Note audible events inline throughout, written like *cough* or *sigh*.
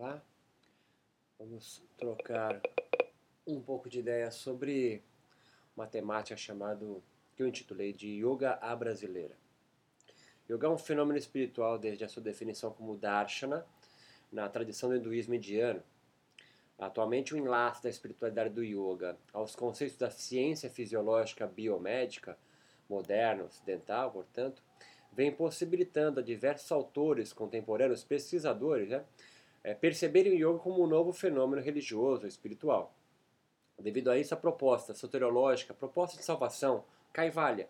Olá, vamos trocar um pouco de ideia sobre uma temática chamada, que eu intitulei de Yoga à Brasileira. Yoga é um fenômeno espiritual desde a sua definição como Darshana, na tradição do hinduísmo indiano. Atualmente, o enlace da espiritualidade do yoga aos conceitos da ciência fisiológica biomédica moderna, ocidental, portanto, vem possibilitando a diversos autores contemporâneos, pesquisadores, né, é, perceberem o yoga como um novo fenômeno religioso, espiritual. Devido a isso, a proposta soteriológica, a proposta de salvação, Kaivalya,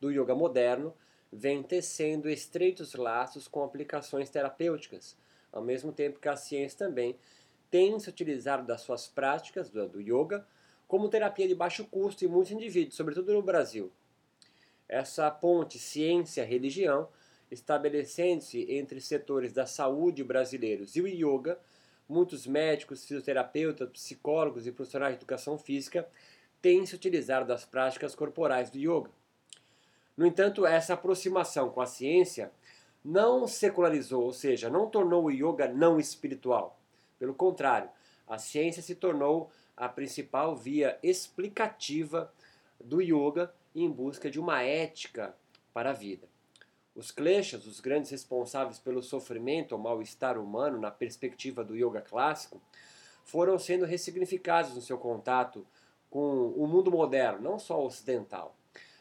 do yoga moderno, vem tecendo estreitos laços com aplicações terapêuticas, ao mesmo tempo que a ciência também tem se utilizado das suas práticas do, do yoga como terapia de baixo custo em muitos indivíduos, sobretudo no Brasil. Essa ponte ciência-religião, estabelecendo-se entre setores da saúde brasileiros e o yoga, muitos médicos, fisioterapeutas, psicólogos e profissionais de educação física têm se utilizado das práticas corporais do yoga. No entanto, essa aproximação com a ciência não secularizou, ou seja, não tornou o yoga não espiritual. Pelo contrário, a ciência se tornou a principal via explicativa do yoga em busca de uma ética para a vida. Os kleshas, os grandes responsáveis pelo sofrimento ou mal-estar humano na perspectiva do yoga clássico, foram sendo ressignificados no seu contato com o mundo moderno, não só ocidental.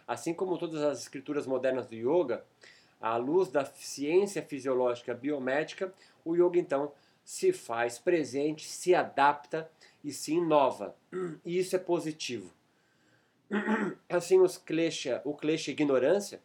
Assim como todas as escrituras modernas do yoga, à luz da ciência fisiológica biomédica, o yoga então se faz presente, se adapta e se inova. E isso é positivo. Assim, os klesha, o klesha ignorância,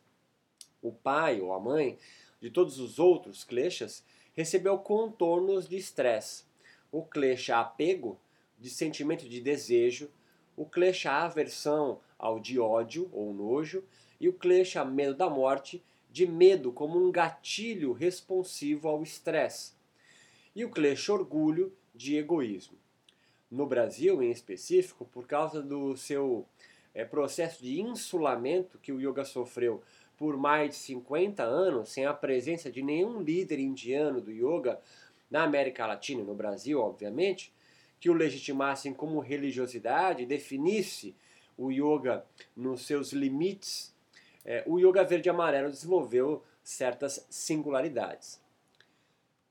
o pai ou a mãe de todos os outros kleshas, recebeu contornos de estresse. O klesha apego, de sentimento de desejo, o klesha aversão ao de ódio ou nojo, e o klesha medo da morte, de medo como um gatilho responsivo ao estresse, e o klesha orgulho de egoísmo. No Brasil, em específico, por causa do seu é, processo de insulamento que o yoga sofreu por mais de 50 anos, sem a presença de nenhum líder indiano do yoga na América Latina e no Brasil, obviamente, que o legitimassem como religiosidade, definisse o yoga nos seus limites, é, o yoga verde e amarelo desenvolveu certas singularidades.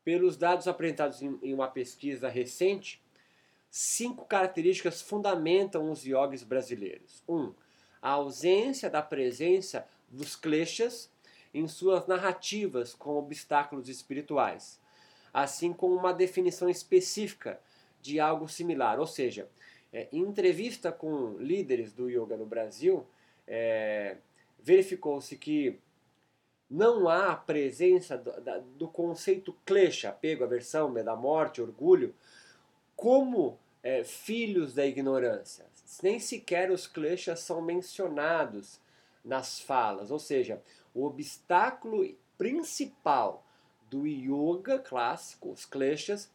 Pelos dados apresentados em, em uma pesquisa recente, cinco características fundamentam os yogis brasileiros. Um, a ausência da presença dos kleshas em suas narrativas com obstáculos espirituais, assim como uma definição específica de algo similar, ou seja, é, em entrevista com líderes do yoga no Brasil, é, verificou-se que não há presença do, da, do conceito klesha, apego, aversão, medo da morte, orgulho, como é, filhos da ignorância. Nem sequer os kleshas são mencionados nas falas, ou seja, o obstáculo principal do yoga clássico, os kleshas,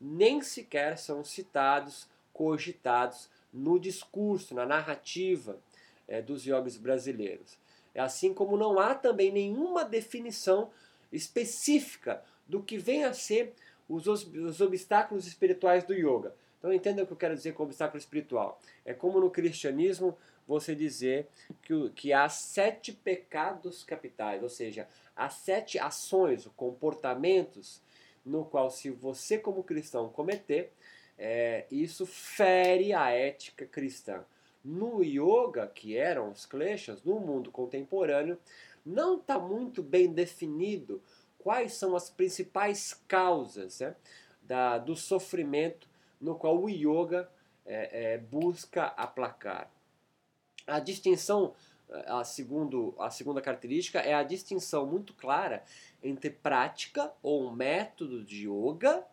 nem sequer são citados cogitados no discurso, na narrativa é, dos yogis brasileiros. É assim como não há também nenhuma definição específica do que vem a ser os, os obstáculos espirituais do yoga. Então entenda o que eu quero dizer com obstáculo espiritual. É como no cristianismo você dizer que, que há sete pecados capitais, ou seja, há sete ações, comportamentos, no qual se você como cristão cometer, é, isso fere a ética cristã. No yoga, que eram os kleshas, no mundo contemporâneo, não está muito bem definido quais são as principais causas né, da, do sofrimento no qual o yoga é, é, busca aplacar. A distinção, a, segundo, a segunda característica, é a distinção muito clara entre prática ou método de yoga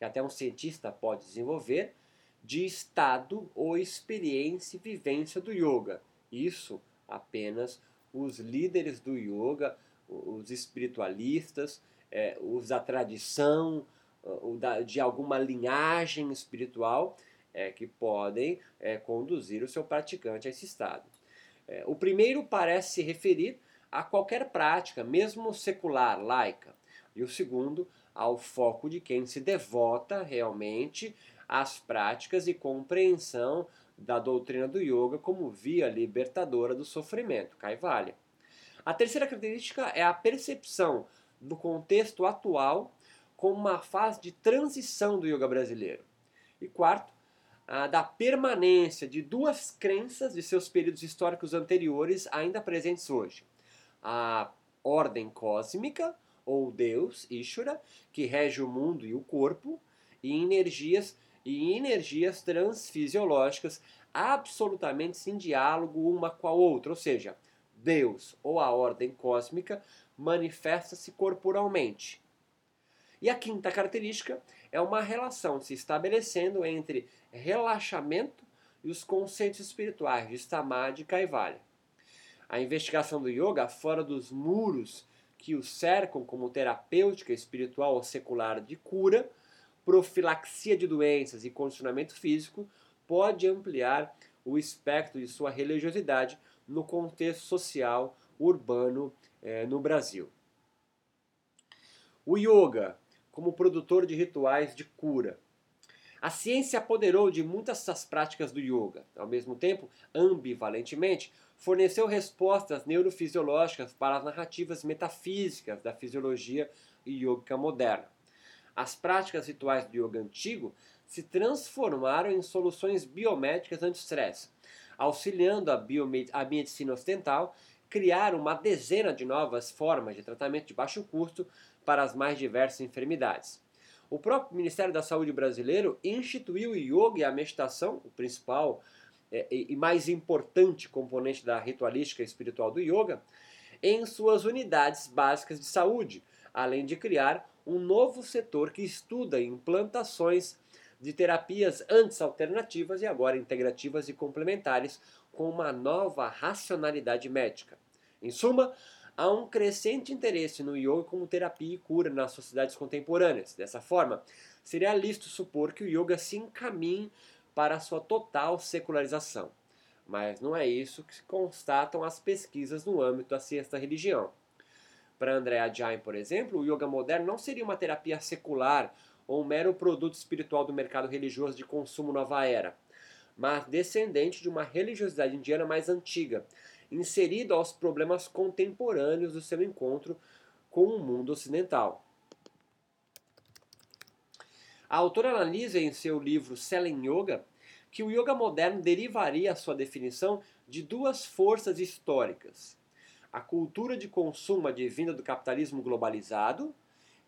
que até um cientista pode desenvolver, de estado ou experiência e vivência do yoga. Isso apenas os líderes do yoga, os espiritualistas, é, os da tradição, de alguma linhagem espiritual, é, que podem é, conduzir o seu praticante a esse estado. É, o primeiro parece se referir a qualquer prática, mesmo secular, laica, E o segundo, ao foco de quem se devota realmente às práticas e compreensão da doutrina do yoga como via libertadora do sofrimento, Kaivalya. A terceira característica é a percepção do contexto atual como uma fase de transição do yoga brasileiro. E quarto, a da permanência de duas crenças de seus períodos históricos anteriores ainda presentes hoje. A ordem cósmica, ou Deus, Ishvara, que rege o mundo e o corpo, e energias e energias transfisiológicas absolutamente sem diálogo uma com a outra, ou seja, Deus ou a ordem cósmica manifesta-se corporalmente. E a quinta característica é uma relação se estabelecendo entre relaxamento e os conceitos espirituais de Samadhi e Kaivalya. A investigação do yoga fora dos muros que o cercam como terapêutica espiritual ou secular de cura, profilaxia de doenças e condicionamento físico pode ampliar o espectro de sua religiosidade no contexto social urbano eh, no Brasil. O yoga, como produtor de rituais de cura. A ciência apoderou de muitas das práticas do yoga. Ao mesmo tempo, ambivalentemente, forneceu respostas neurofisiológicas para as narrativas metafísicas da fisiologia yoga moderna. As práticas rituais do yoga antigo se transformaram em soluções biomédicas anti-estresse, auxiliando a, a medicina ocidental criar uma dezena de novas formas de tratamento de baixo custo para as mais diversas enfermidades. O próprio Ministério da Saúde brasileiro instituiu o yoga e a meditação, o principal é, e mais importante componente da ritualística espiritual do yoga, em suas unidades básicas de saúde, além de criar um novo setor que estuda implantações de terapias antes alternativas e agora integrativas e complementares com uma nova racionalidade médica. Em suma, há um crescente interesse no yoga como terapia e cura nas sociedades contemporâneas. Dessa forma, seria lícito supor que o yoga se encaminhe para a sua total secularização. Mas não é isso que constatam as pesquisas no âmbito da ciência religião. Para Andrea Jain, por exemplo, o yoga moderno não seria uma terapia secular ou um mero produto espiritual do mercado religioso de consumo nova era, mas descendente de uma religiosidade indiana mais antiga, inserido aos problemas contemporâneos do seu encontro com o mundo ocidental. A autora analisa em seu livro Selling Yoga que o yoga moderno derivaria a sua definição de duas forças históricas: a cultura de consumo advinda do capitalismo globalizado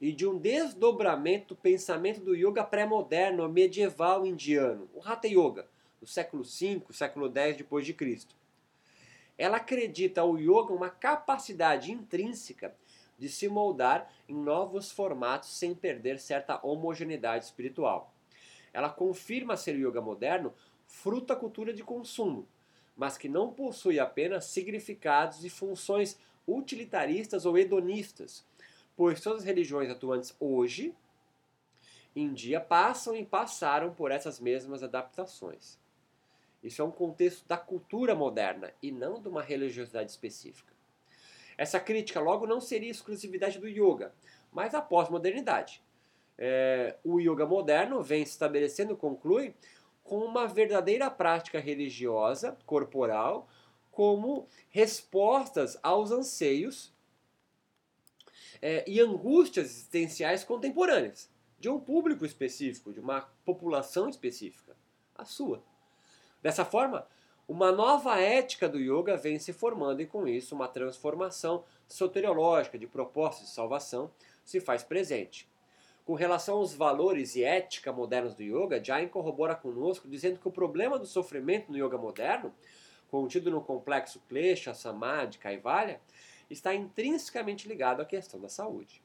e de um desdobramento do pensamento do yoga pré-moderno medieval indiano, o Hatha Yoga, do século V, século X depois de Cristo. Ela acredita ao yoga uma capacidade intrínseca de se moldar em novos formatos sem perder certa homogeneidade espiritual. Ela confirma ser o yoga moderno fruto da cultura de consumo, mas que não possui apenas significados e funções utilitaristas ou hedonistas, pois todas as religiões atuantes hoje em dia passam e passaram por essas mesmas adaptações. Isso é um contexto da cultura moderna e não de uma religiosidade específica. Essa crítica, logo, não seria exclusividade do yoga, mas da pós-modernidade. É, o yoga moderno vem se estabelecendo, conclui, com uma verdadeira prática religiosa, corporal, como respostas aos anseios é, e angústias existenciais contemporâneas de um público específico, de uma população específica, a sua. Dessa forma, uma nova ética do yoga vem se formando e com isso uma transformação soteriológica de propostas de salvação se faz presente. Com relação aos valores e ética modernos do yoga, Jain corrobora conosco dizendo que o problema do sofrimento no yoga moderno, contido no complexo Klesha, Samadhi, Kaivalya, está intrinsecamente ligado à questão da saúde.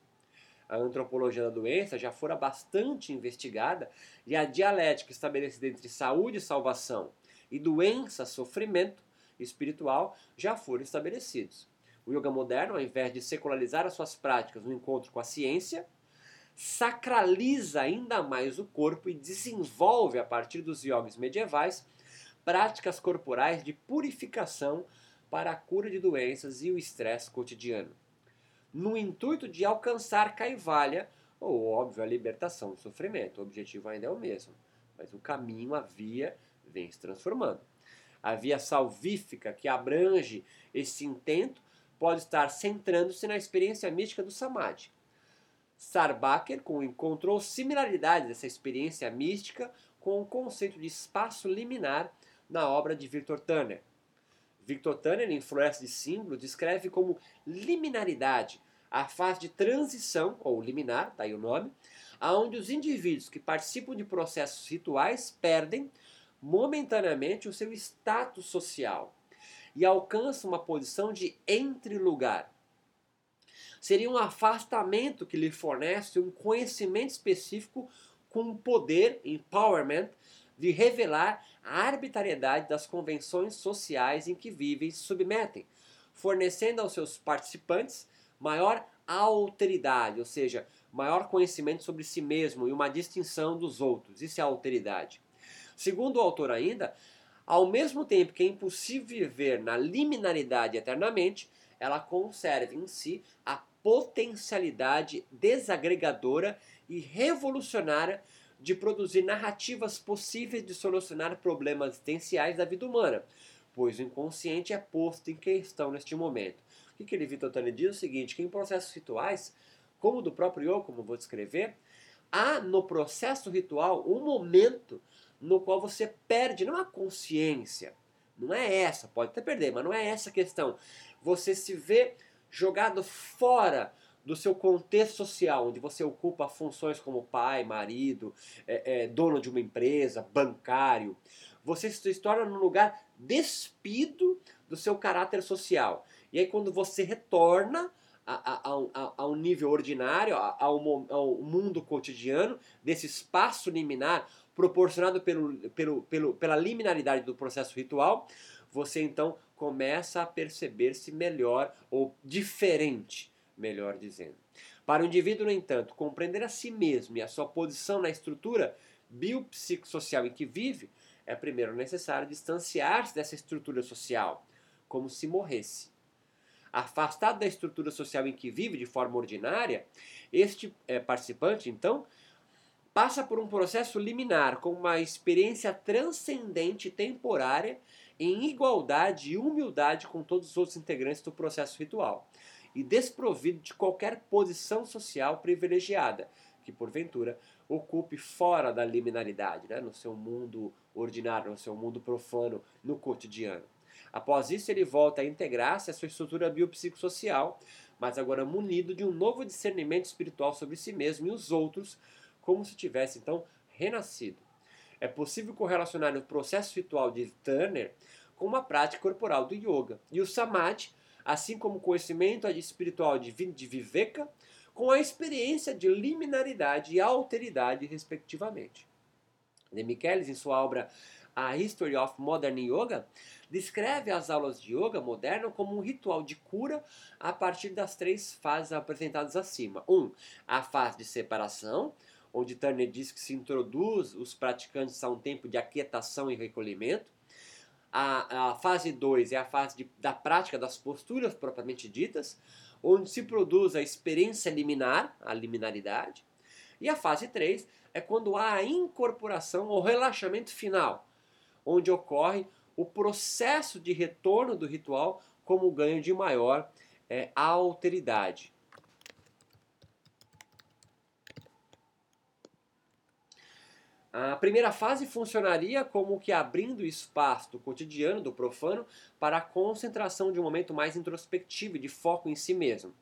A antropologia da doença já fora bastante investigada e a dialética estabelecida entre saúde e salvação e doença, sofrimento espiritual já foram estabelecidos. O yoga moderno, ao invés de secularizar as suas práticas no encontro com a ciência, sacraliza ainda mais o corpo e desenvolve, a partir dos yogis medievais, práticas corporais de purificação para a cura de doenças e o estresse cotidiano. no intuito de alcançar Kaivalya, ou óbvio, a libertação do sofrimento. O objetivo ainda é o mesmo, mas o caminho, a via, vem se transformando. A via salvífica que abrange esse intento pode estar centrando-se na experiência mística do Samadhi. Sarbacher encontrou similaridades dessa experiência mística com o conceito de espaço liminar na obra de Victor Turner. Victor Turner, em Floresta de Símbolo, descreve como liminaridade a fase de transição, ou liminar, daí o nome, aonde os indivíduos que participam de processos rituais perdem momentaneamente o seu status social e alcançam uma posição de entre-lugar. Seria um afastamento que lhe fornece um conhecimento específico com poder, empowerment, de revelar a arbitrariedade das convenções sociais em que vivem e se submetem, fornecendo aos seus participantes maior alteridade, ou seja, maior conhecimento sobre si mesmo e uma distinção dos outros. Isso é alteridade. Segundo o autor ainda, ao mesmo tempo que é impossível viver na liminaridade eternamente, ela conserva em si a potencialidade desagregadora e revolucionária de produzir narrativas possíveis de solucionar problemas existenciais da vida humana, pois o inconsciente é posto em questão neste momento. O que ele Vitor Tani diz é o seguinte, que em processos rituais, como do próprio eu, como vou descrever, há no processo ritual um momento no qual você perde, não a consciência, não é essa, pode até perder, mas não é essa a questão. Você se vê jogado fora do seu contexto social, onde você ocupa funções como pai, marido, é, é, dono de uma empresa, bancário. Você se torna num lugar despido do seu caráter social. E aí, quando você retorna ao, ao nível ordinário, ao, ao mundo cotidiano, desse espaço liminar proporcionado pelo, pelo, pelo, pela liminaridade do processo ritual, você então começa a perceber-se melhor ou diferente, melhor dizendo. Para o indivíduo, no entanto, compreender a si mesmo e a sua posição na estrutura biopsicossocial em que vive, é primeiro necessário distanciar-se dessa estrutura social, como se morresse. Afastado da estrutura social em que vive de forma ordinária, este é, participante, então, passa por um processo liminar com uma experiência transcendente temporária em igualdade e humildade com todos os outros integrantes do processo ritual e desprovido de qualquer posição social privilegiada que porventura ocupe fora da liminaridade, né, no seu mundo ordinário, no seu mundo profano, no cotidiano. Após isso, ele volta a integrar-se à sua estrutura biopsicossocial, mas agora munido de um novo discernimento espiritual sobre si mesmo e os outros, como se tivesse então renascido. É possível correlacionar o processo ritual de Turner com uma prática corporal do yoga. E o samadhi, assim como o conhecimento espiritual de, Viveka, com a experiência de liminaridade e alteridade, respectivamente. De Michelis, em sua obra A History of Modern Yoga, descreve as aulas de yoga moderno como um ritual de cura a partir das três fases apresentadas acima. 1. Um, a fase de separação, onde Turner diz que se introduz os praticantes a um tempo de aquietação e recolhimento. A, a fase 2 é a fase de, da prática das posturas propriamente ditas, onde se produz a experiência liminar, a liminaridade. E a fase 3 é quando há a incorporação ou relaxamento final, onde ocorre o processo de retorno do ritual como ganho de maior é, alteridade. A primeira fase funcionaria como que abrindo espaço do cotidiano, do profano, para a concentração de um momento mais introspectivo e de foco em si mesmo.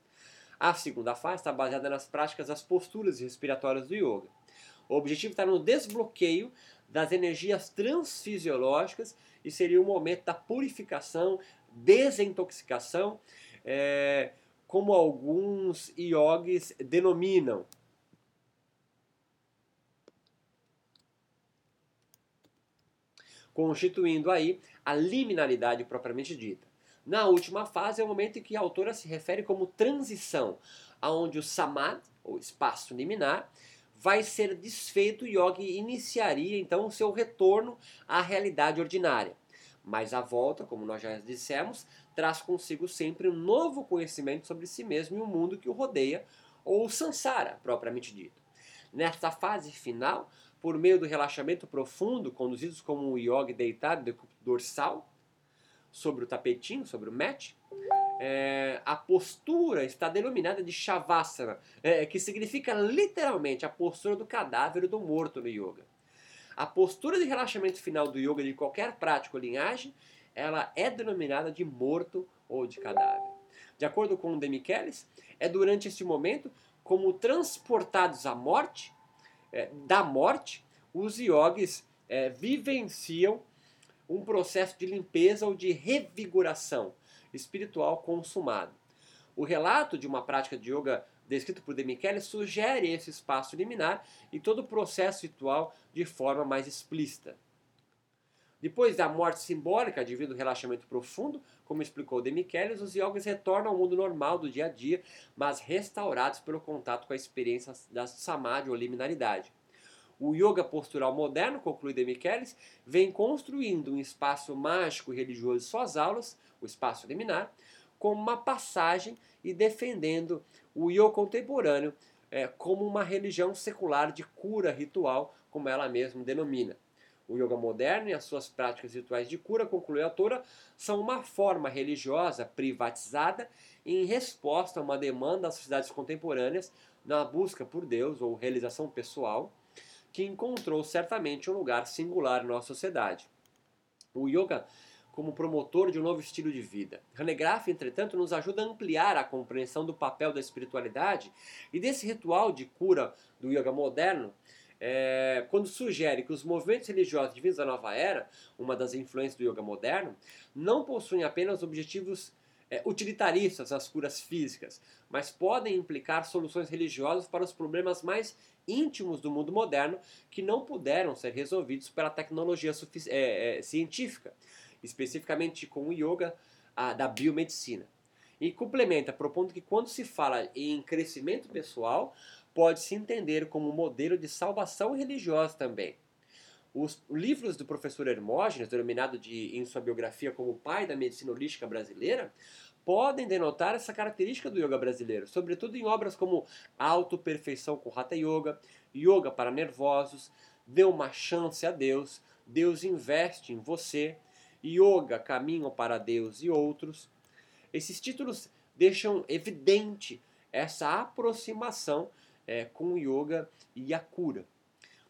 A segunda fase está baseada nas práticas das posturas respiratórias do yoga. O objetivo está no desbloqueio das energias transfisiológicas e seria o momento da purificação, desintoxicação, é, como alguns yogis denominam. Constituindo aí a liminalidade propriamente dita. Na última fase é o momento em que a autora se refere como transição, aonde o samad, ou espaço liminar, vai ser desfeito e o yogi iniciaria então o seu retorno à realidade ordinária. Mas a volta, como nós já dissemos, traz consigo sempre um novo conhecimento sobre si mesmo e o mundo que o rodeia, ou samsara, propriamente dito. Nesta fase final, por meio do relaxamento profundo, conduzidos como um yoga deitado de dorsal, sobre o tapetinho, sobre o mat, é, a postura está denominada de Shavasana, é, que significa literalmente a postura do cadáver do morto no yoga. A postura de relaxamento final do yoga de qualquer prática ou linhagem, ela é denominada de morto ou de cadáver. De acordo com o Demichelis, é durante este momento, como transportados à morte, é, da morte, os yogis é, vivenciam um processo de limpeza ou de revigoração espiritual consumado. O relato de uma prática de yoga descrito por Demichele sugere esse espaço liminar e todo o processo ritual de forma mais explícita. Depois da morte simbólica devido ao relaxamento profundo, como explicou Demichelis, os yogis retornam ao mundo normal do dia a dia, mas restaurados pelo contato com a experiência da samadhi ou liminaridade. O yoga postural moderno, conclui Demichelis, vem construindo um espaço mágico e religioso em suas aulas, o espaço liminar, como uma passagem e defendendo o yoga contemporâneo é, como uma religião secular de cura ritual, como ela mesma denomina. O yoga moderno e as suas práticas rituais de cura, conclui a autora, são uma forma religiosa privatizada em resposta a uma demanda das sociedades contemporâneas na busca por Deus ou realização pessoal, que encontrou certamente um lugar singular na nossa sociedade. O yoga como promotor de um novo estilo de vida. Hanegraaff, entretanto, nos ajuda a ampliar a compreensão do papel da espiritualidade e desse ritual de cura do yoga moderno, é, quando sugere que os movimentos religiosos vindos da nova era, uma das influências do yoga moderno, não possuem apenas objetivos é, utilitaristas às curas físicas, mas podem implicar soluções religiosas para os problemas mais íntimos do mundo moderno que não puderam ser resolvidos pela tecnologia é, é, científica especificamente com o yoga a, da biomedicina. E complementa, propondo que quando se fala em crescimento pessoal, pode-se entender como um modelo de salvação religiosa também. Os livros do professor Hermógenes, denominado de, em sua biografia como o pai da medicina holística brasileira, podem denotar essa característica do yoga brasileiro, sobretudo em obras como Auto-Perfeição com Hatha Yoga, Yoga para Nervosos, Dê uma Chance a Deus, Deus Investe em Você, Yoga, Caminho para Deus e outros. Esses títulos deixam evidente essa aproximação é, com o yoga e a cura.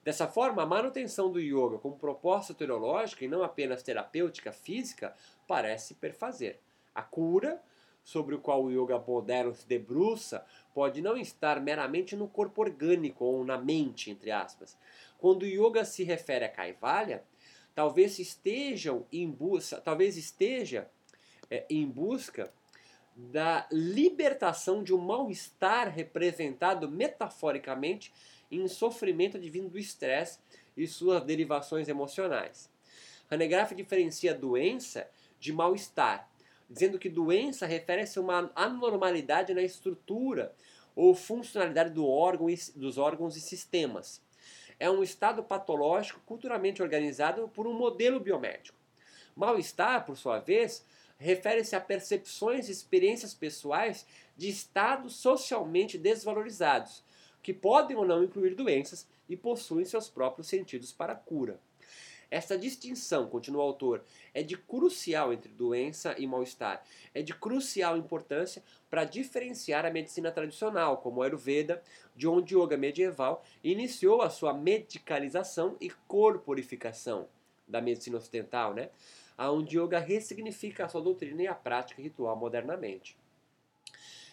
Dessa forma, a manutenção do yoga como proposta teológica e não apenas terapêutica física parece perfazer. A cura, sobre o qual o yoga moderno se debruça, pode não estar meramente no corpo orgânico ou na mente, entre aspas. Quando o yoga se refere a Kaivalya, talvez estejam em busca, talvez esteja é, em busca da libertação de um mal-estar representado metaforicamente em sofrimento advindo do estresse e suas derivações emocionais. Hanegraaff diferencia doença de mal-estar, dizendo que doença refere-se a uma anormalidade na estrutura ou funcionalidade do órgão e, dos órgãos e sistemas é um estado patológico culturalmente organizado por um modelo biomédico. Mal-estar, por sua vez, refere-se a percepções e experiências pessoais de estados socialmente desvalorizados, que podem ou não incluir doenças e possuem seus próprios sentidos para cura. Essa distinção, continua o autor, é de crucial entre doença e mal-estar. É de crucial importância para diferenciar a medicina tradicional, como o Ayurveda, de onde o yoga medieval iniciou a sua medicalização e corporificação da medicina ocidental, né? Onde yoga ressignifica a sua doutrina e a prática ritual modernamente.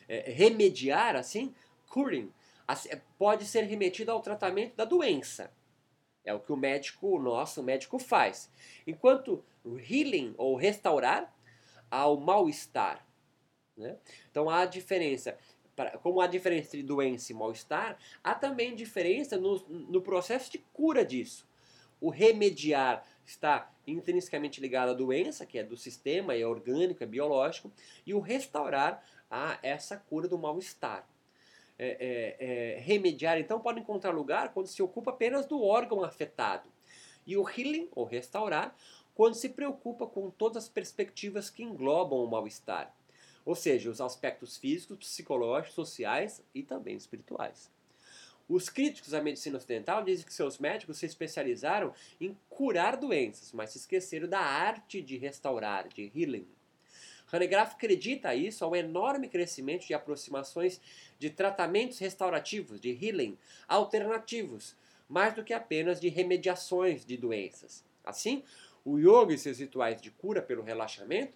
É, remediar, assim, curing, assim, pode ser remetido ao tratamento da doença, é o que o médico, o nosso médico faz. Enquanto healing ou restaurar ao mal-estar. Né? Então há diferença. Como há diferença entre doença e mal-estar, há também diferença no, no processo de cura disso. O remediar está intrinsecamente ligado à doença, que é do sistema, é orgânico, é biológico, e o restaurar a essa cura do mal-estar é, é, é, remediar, então, pode encontrar lugar quando se ocupa apenas do órgão afetado. E o healing, ou restaurar, quando se preocupa com todas as perspectivas que englobam o mal-estar, ou seja, os aspectos físicos, psicológicos, sociais e também espirituais. Os críticos da medicina ocidental dizem que seus médicos se especializaram em curar doenças, mas se esqueceram da arte de restaurar, de healing. Hanegraaff acredita isso ao enorme crescimento de aproximações de tratamentos restaurativos, de healing, alternativos, mais do que apenas de remediações de doenças. Assim, o yoga e seus rituais de cura pelo relaxamento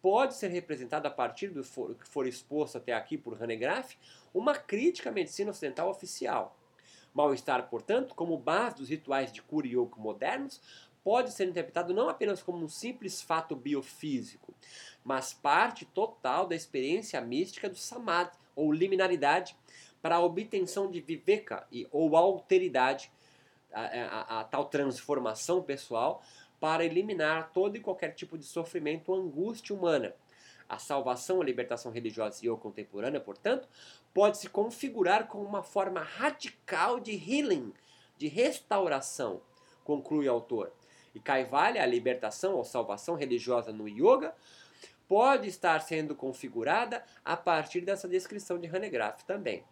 pode ser representado a partir do que for exposto até aqui por Hanegraaff, uma crítica à medicina ocidental oficial. Mal-estar, portanto, como base dos rituais de cura yoga modernos, pode ser interpretado não apenas como um simples fato biofísico, mas parte total da experiência mística do samadhi, ou liminaridade, para a obtenção de viveka e, ou alteridade, a, a, a, tal transformação pessoal, para eliminar todo e qualquer tipo de sofrimento ou angústia humana. A salvação a libertação religiosa e ou contemporânea, portanto, pode se configurar como uma forma radical de healing, de restauração, conclui o autor. E Kaivalya, a libertação ou salvação religiosa no yoga, pode estar sendo configurada a partir dessa descrição de Hanegraaff também.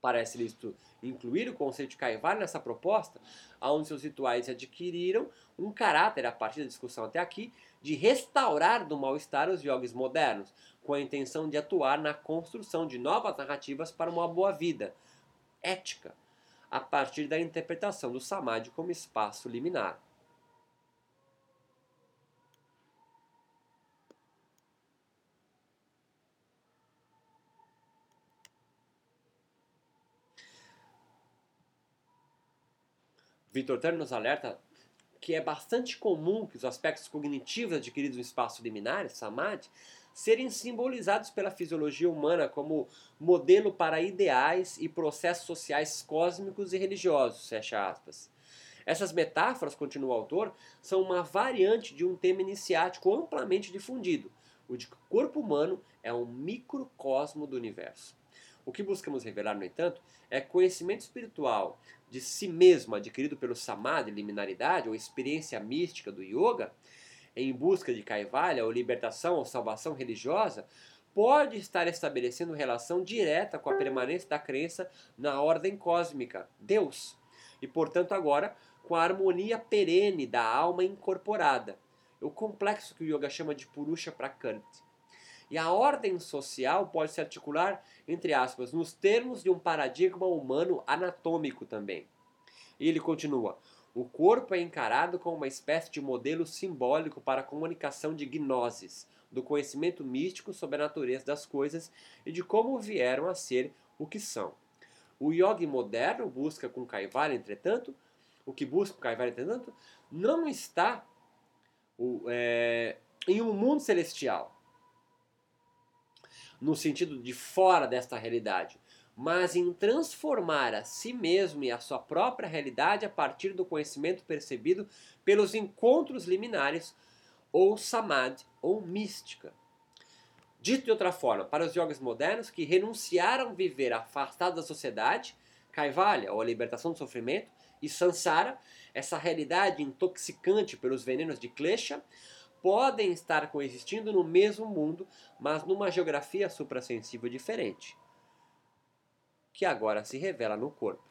Parece lícito incluir o conceito de Kaivalya nessa proposta, onde seus rituais adquiriram um caráter, a partir da discussão até aqui, de restaurar do mal-estar os yogis modernos, com a intenção de atuar na construção de novas narrativas para uma boa vida, ética, a partir da interpretação do samadhi como espaço liminar. Victor Turner nos alerta que é bastante comum que os aspectos cognitivos adquiridos no espaço liminar, samadhi, serem simbolizados pela fisiologia humana como modelo para ideais e processos sociais cósmicos e religiosos, fecha aspas. Essas metáforas, continua o autor, são uma variante de um tema iniciático amplamente difundido, o de que o corpo humano é um microcosmo do universo. O que buscamos revelar, no entanto, é conhecimento espiritual de si mesmo adquirido pelo samadhi, liminaridade ou experiência mística do yoga, em busca de Kaivalya ou libertação ou salvação religiosa, pode estar estabelecendo relação direta com a permanência da crença na ordem cósmica, Deus, e portanto agora com a harmonia perene da alma incorporada, o complexo que o yoga chama de Purusha Prakriti. E a ordem social pode se articular, entre aspas, nos termos de um paradigma humano anatômico também. E ele continua: o corpo é encarado como uma espécie de modelo simbólico para a comunicação de gnoses, do conhecimento místico sobre a natureza das coisas e de como vieram a ser o que são. O yogi moderno busca com Kaivalya, entretanto, o que busca com Kaivalya, entretanto, não está o, é, em um mundo celestial, no sentido de fora desta realidade, mas em transformar a si mesmo e a sua própria realidade a partir do conhecimento percebido pelos encontros liminares, ou samadhi, ou mística. Dito de outra forma, para os yogis modernos que renunciaram a viver afastados da sociedade, Kaivalya, ou a libertação do sofrimento, e Sansara, essa realidade intoxicante pelos venenos de Klesha, podem estar coexistindo no mesmo mundo, mas numa geografia suprassensível diferente, que agora se revela no corpo.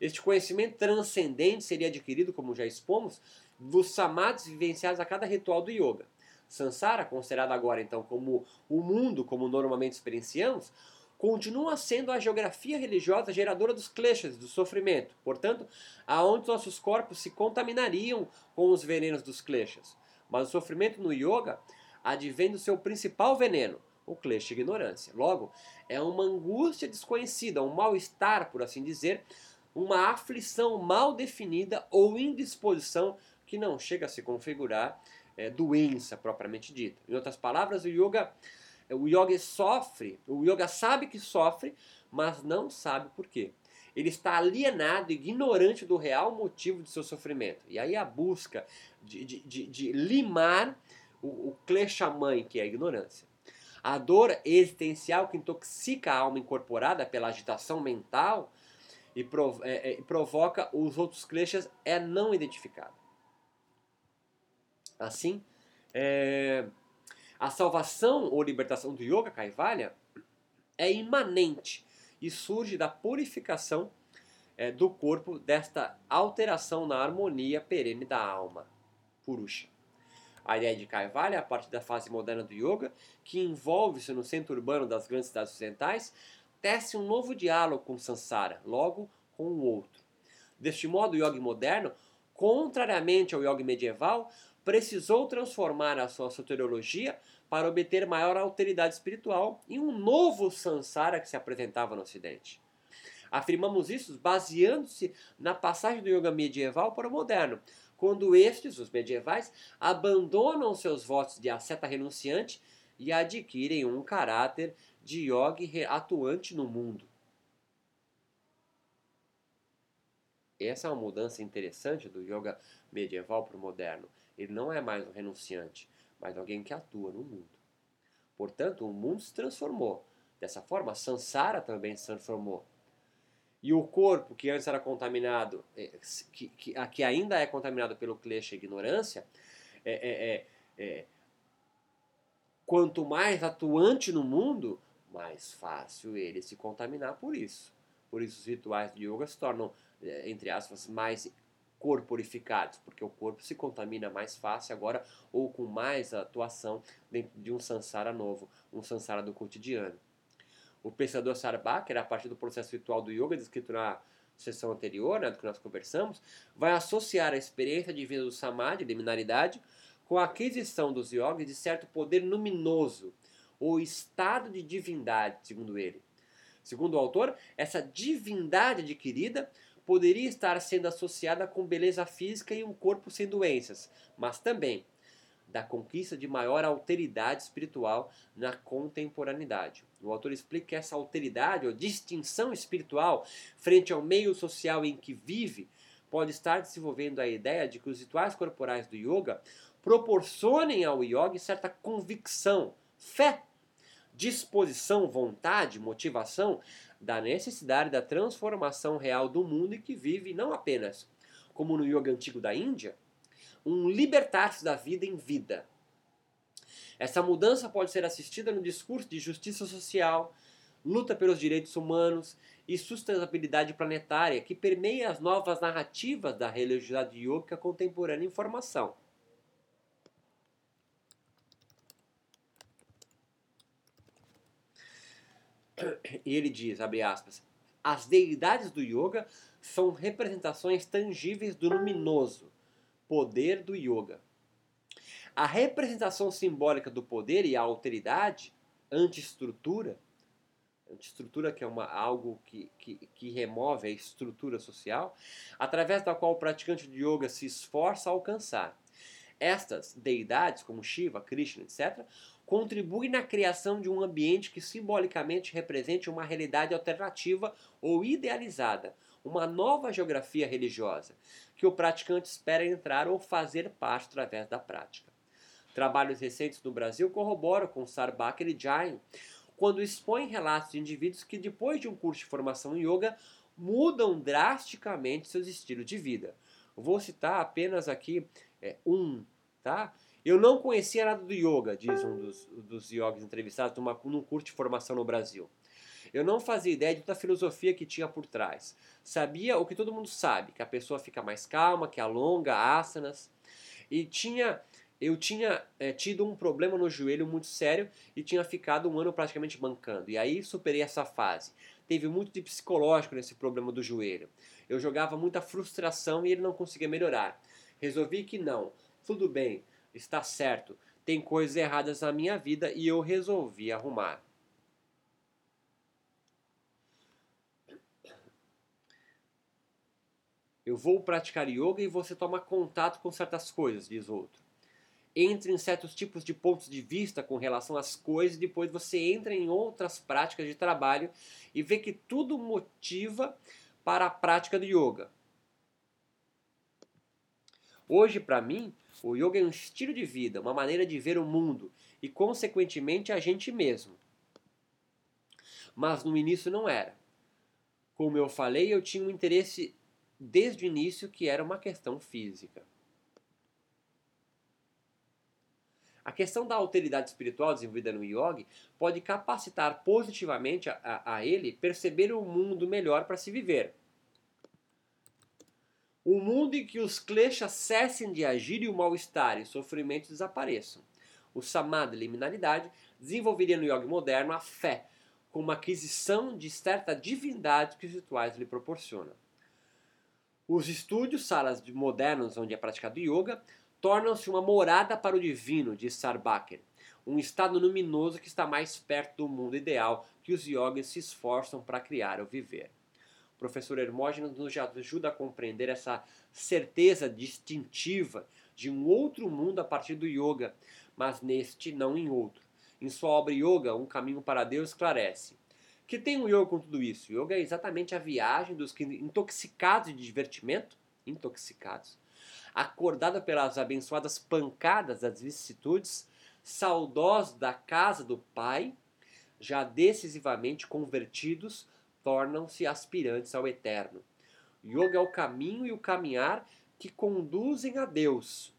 Este conhecimento transcendente seria adquirido, como já expomos, dos samadhis vivenciados a cada ritual do yoga. Sansara, considerado agora então como o mundo como normalmente experienciamos, continua sendo a geografia religiosa geradora dos kleshas, do sofrimento. Portanto, aonde nossos corpos se contaminariam com os venenos dos kleshas. Mas o sofrimento no yoga advém do seu principal veneno, o klesha ignorância. Logo, é uma angústia desconhecida, um mal-estar, por assim dizer, uma aflição mal definida ou indisposição que não chega a se configurar é, doença propriamente dita. Em outras palavras, o yoga o yoga sofre, o yoga sabe que sofre, mas não sabe por quê. Ele está alienado, ignorante do real motivo de seu sofrimento. E aí a busca de, de, de, de limar o, o kleshamãe, que é a ignorância. A dor existencial que intoxica a alma incorporada pela agitação mental e, é, é, provoca os outros kleshas é não identificado. Assim, é, a salvação ou libertação do yoga Kaivalya é imanente e surge da purificação é, do corpo desta alteração na harmonia perene da alma, Purusha. A ideia de Kaivalya, a partir da fase moderna do yoga, que envolve-se no centro urbano das grandes cidades ocidentais, tece um novo diálogo com Sansara, logo com o outro. Deste modo, o yoga moderno, contrariamente ao yoga medieval, precisou transformar a sua soteriologia para obter maior alteridade espiritual em um novo Sansara que se apresentava no Ocidente. Afirmamos isso baseando-se na passagem do yoga medieval para o moderno, quando estes, os medievais, abandonam seus votos de asceta renunciante e adquirem um caráter de yogi atuante no mundo. Essa é uma mudança interessante do yoga medieval para o moderno. Ele não é mais um renunciante, mas alguém que atua no mundo. Portanto, o mundo se transformou. Dessa forma, Sansara também se transformou. E o corpo, que antes era contaminado, é, que, que, que ainda é contaminado pelo klesha ignorância, é, é, é, é, quanto mais atuante no mundo, mais fácil ele se contaminar por isso. Por isso os rituais de yoga se tornam, é, entre aspas, mais corporificados, porque o corpo se contamina mais fácil agora ou com mais atuação dentro de um sansara novo, um sansara do cotidiano. O pensador Sarabaka, a partir do processo ritual do yoga descrito na sessão anterior, né, do que nós conversamos, vai associar a experiência de vida do samadhi, liminaridade, com a aquisição dos yogis de certo poder luminoso, ou estado de divindade, segundo ele. Segundo o autor, essa divindade adquirida poderia estar sendo associada com beleza física e um corpo sem doenças, mas também da conquista de maior alteridade espiritual na contemporaneidade. O autor explica que essa alteridade ou distinção espiritual frente ao meio social em que vive pode estar desenvolvendo a ideia de que os rituais corporais do yoga proporcionem ao yogi certa convicção, fé, disposição, vontade, motivação da necessidade da transformação real do mundo em que vive, não apenas como no yoga antigo da Índia, um libertar-se da vida em vida. Essa mudança pode ser assistida no discurso de justiça social, luta pelos direitos humanos e sustentabilidade planetária que permeia as novas narrativas da religiosidade yoga contemporânea em formação. E ele diz, abre aspas, as deidades do yoga são representações tangíveis do luminoso, poder do yoga. A representação simbólica do poder e a alteridade, antiestrutura, antiestrutura que é uma, algo que, que, que remove a estrutura social, através da qual o praticante de yoga se esforça a alcançar. Estas deidades, como Shiva, Krishna, etc., contribuem na criação de um ambiente que simbolicamente represente uma realidade alternativa ou idealizada, uma nova geografia religiosa, que o praticante espera entrar ou fazer parte através da prática. Trabalhos recentes no Brasil corroboram com Sarbacher e Jain, quando expõem relatos de indivíduos que, depois de um curso de formação em yoga, mudam drasticamente seus estilos de vida. Vou citar apenas aqui é, um, tá? Eu não conhecia nada do yoga, diz um dos, dos yogis entrevistados numa, num curso de formação no Brasil. Eu não fazia ideia de toda a filosofia que tinha por trás. Sabia o que todo mundo sabe, que a pessoa fica mais calma, que alonga asanas. E tinha, eu tinha é, tido um problema no joelho muito sério e tinha ficado um ano praticamente mancando. E aí superei essa fase. Teve muito de psicológico nesse problema do joelho. Eu jogava muita frustração e ele não conseguia melhorar. Resolvi que não. Tudo bem, está certo. Tem coisas erradas na minha vida e eu resolvi arrumar. Eu vou praticar yoga e você toma contato com certas coisas, diz outro. Entre em certos tipos de pontos de vista com relação às coisas, depois você entra em outras práticas de trabalho e vê que tudo motiva para a prática do yoga. Hoje, para mim, o yoga é um estilo de vida, uma maneira de ver o mundo e, consequentemente, a gente mesmo. Mas no início não era. Como eu falei, eu tinha um interesse desde o início que era uma questão física. A questão da alteridade espiritual desenvolvida no yoga pode capacitar positivamente a, a, a ele perceber o mundo melhor para se viver. Um mundo em que os kleshas cessem de agir e o mal-estar e o sofrimento desapareçam. O samadhi, liminaridade, desenvolveria no yoga moderno a fé, com uma aquisição de certa divindade que os rituais lhe proporcionam. Os estúdios, salas modernos onde é praticado yoga, tornam-se uma morada para o divino, diz Sarbacher, um estado luminoso que está mais perto do mundo ideal que os yogis se esforçam para criar ou viver. Professor Hermógenes nos ajuda a compreender essa certeza distintiva de um outro mundo a partir do yoga, mas neste não em outro. Em sua obra Yoga, Um Caminho para Deus, esclarece que tem um yoga com tudo isso. Yoga é exatamente a viagem dos que intoxicados de divertimento, intoxicados, acordada pelas abençoadas pancadas das vicissitudes, saudosos da casa do Pai, já decisivamente convertidos, tornam-se aspirantes ao eterno. Yoga é o caminho e o caminhar que conduzem a Deus.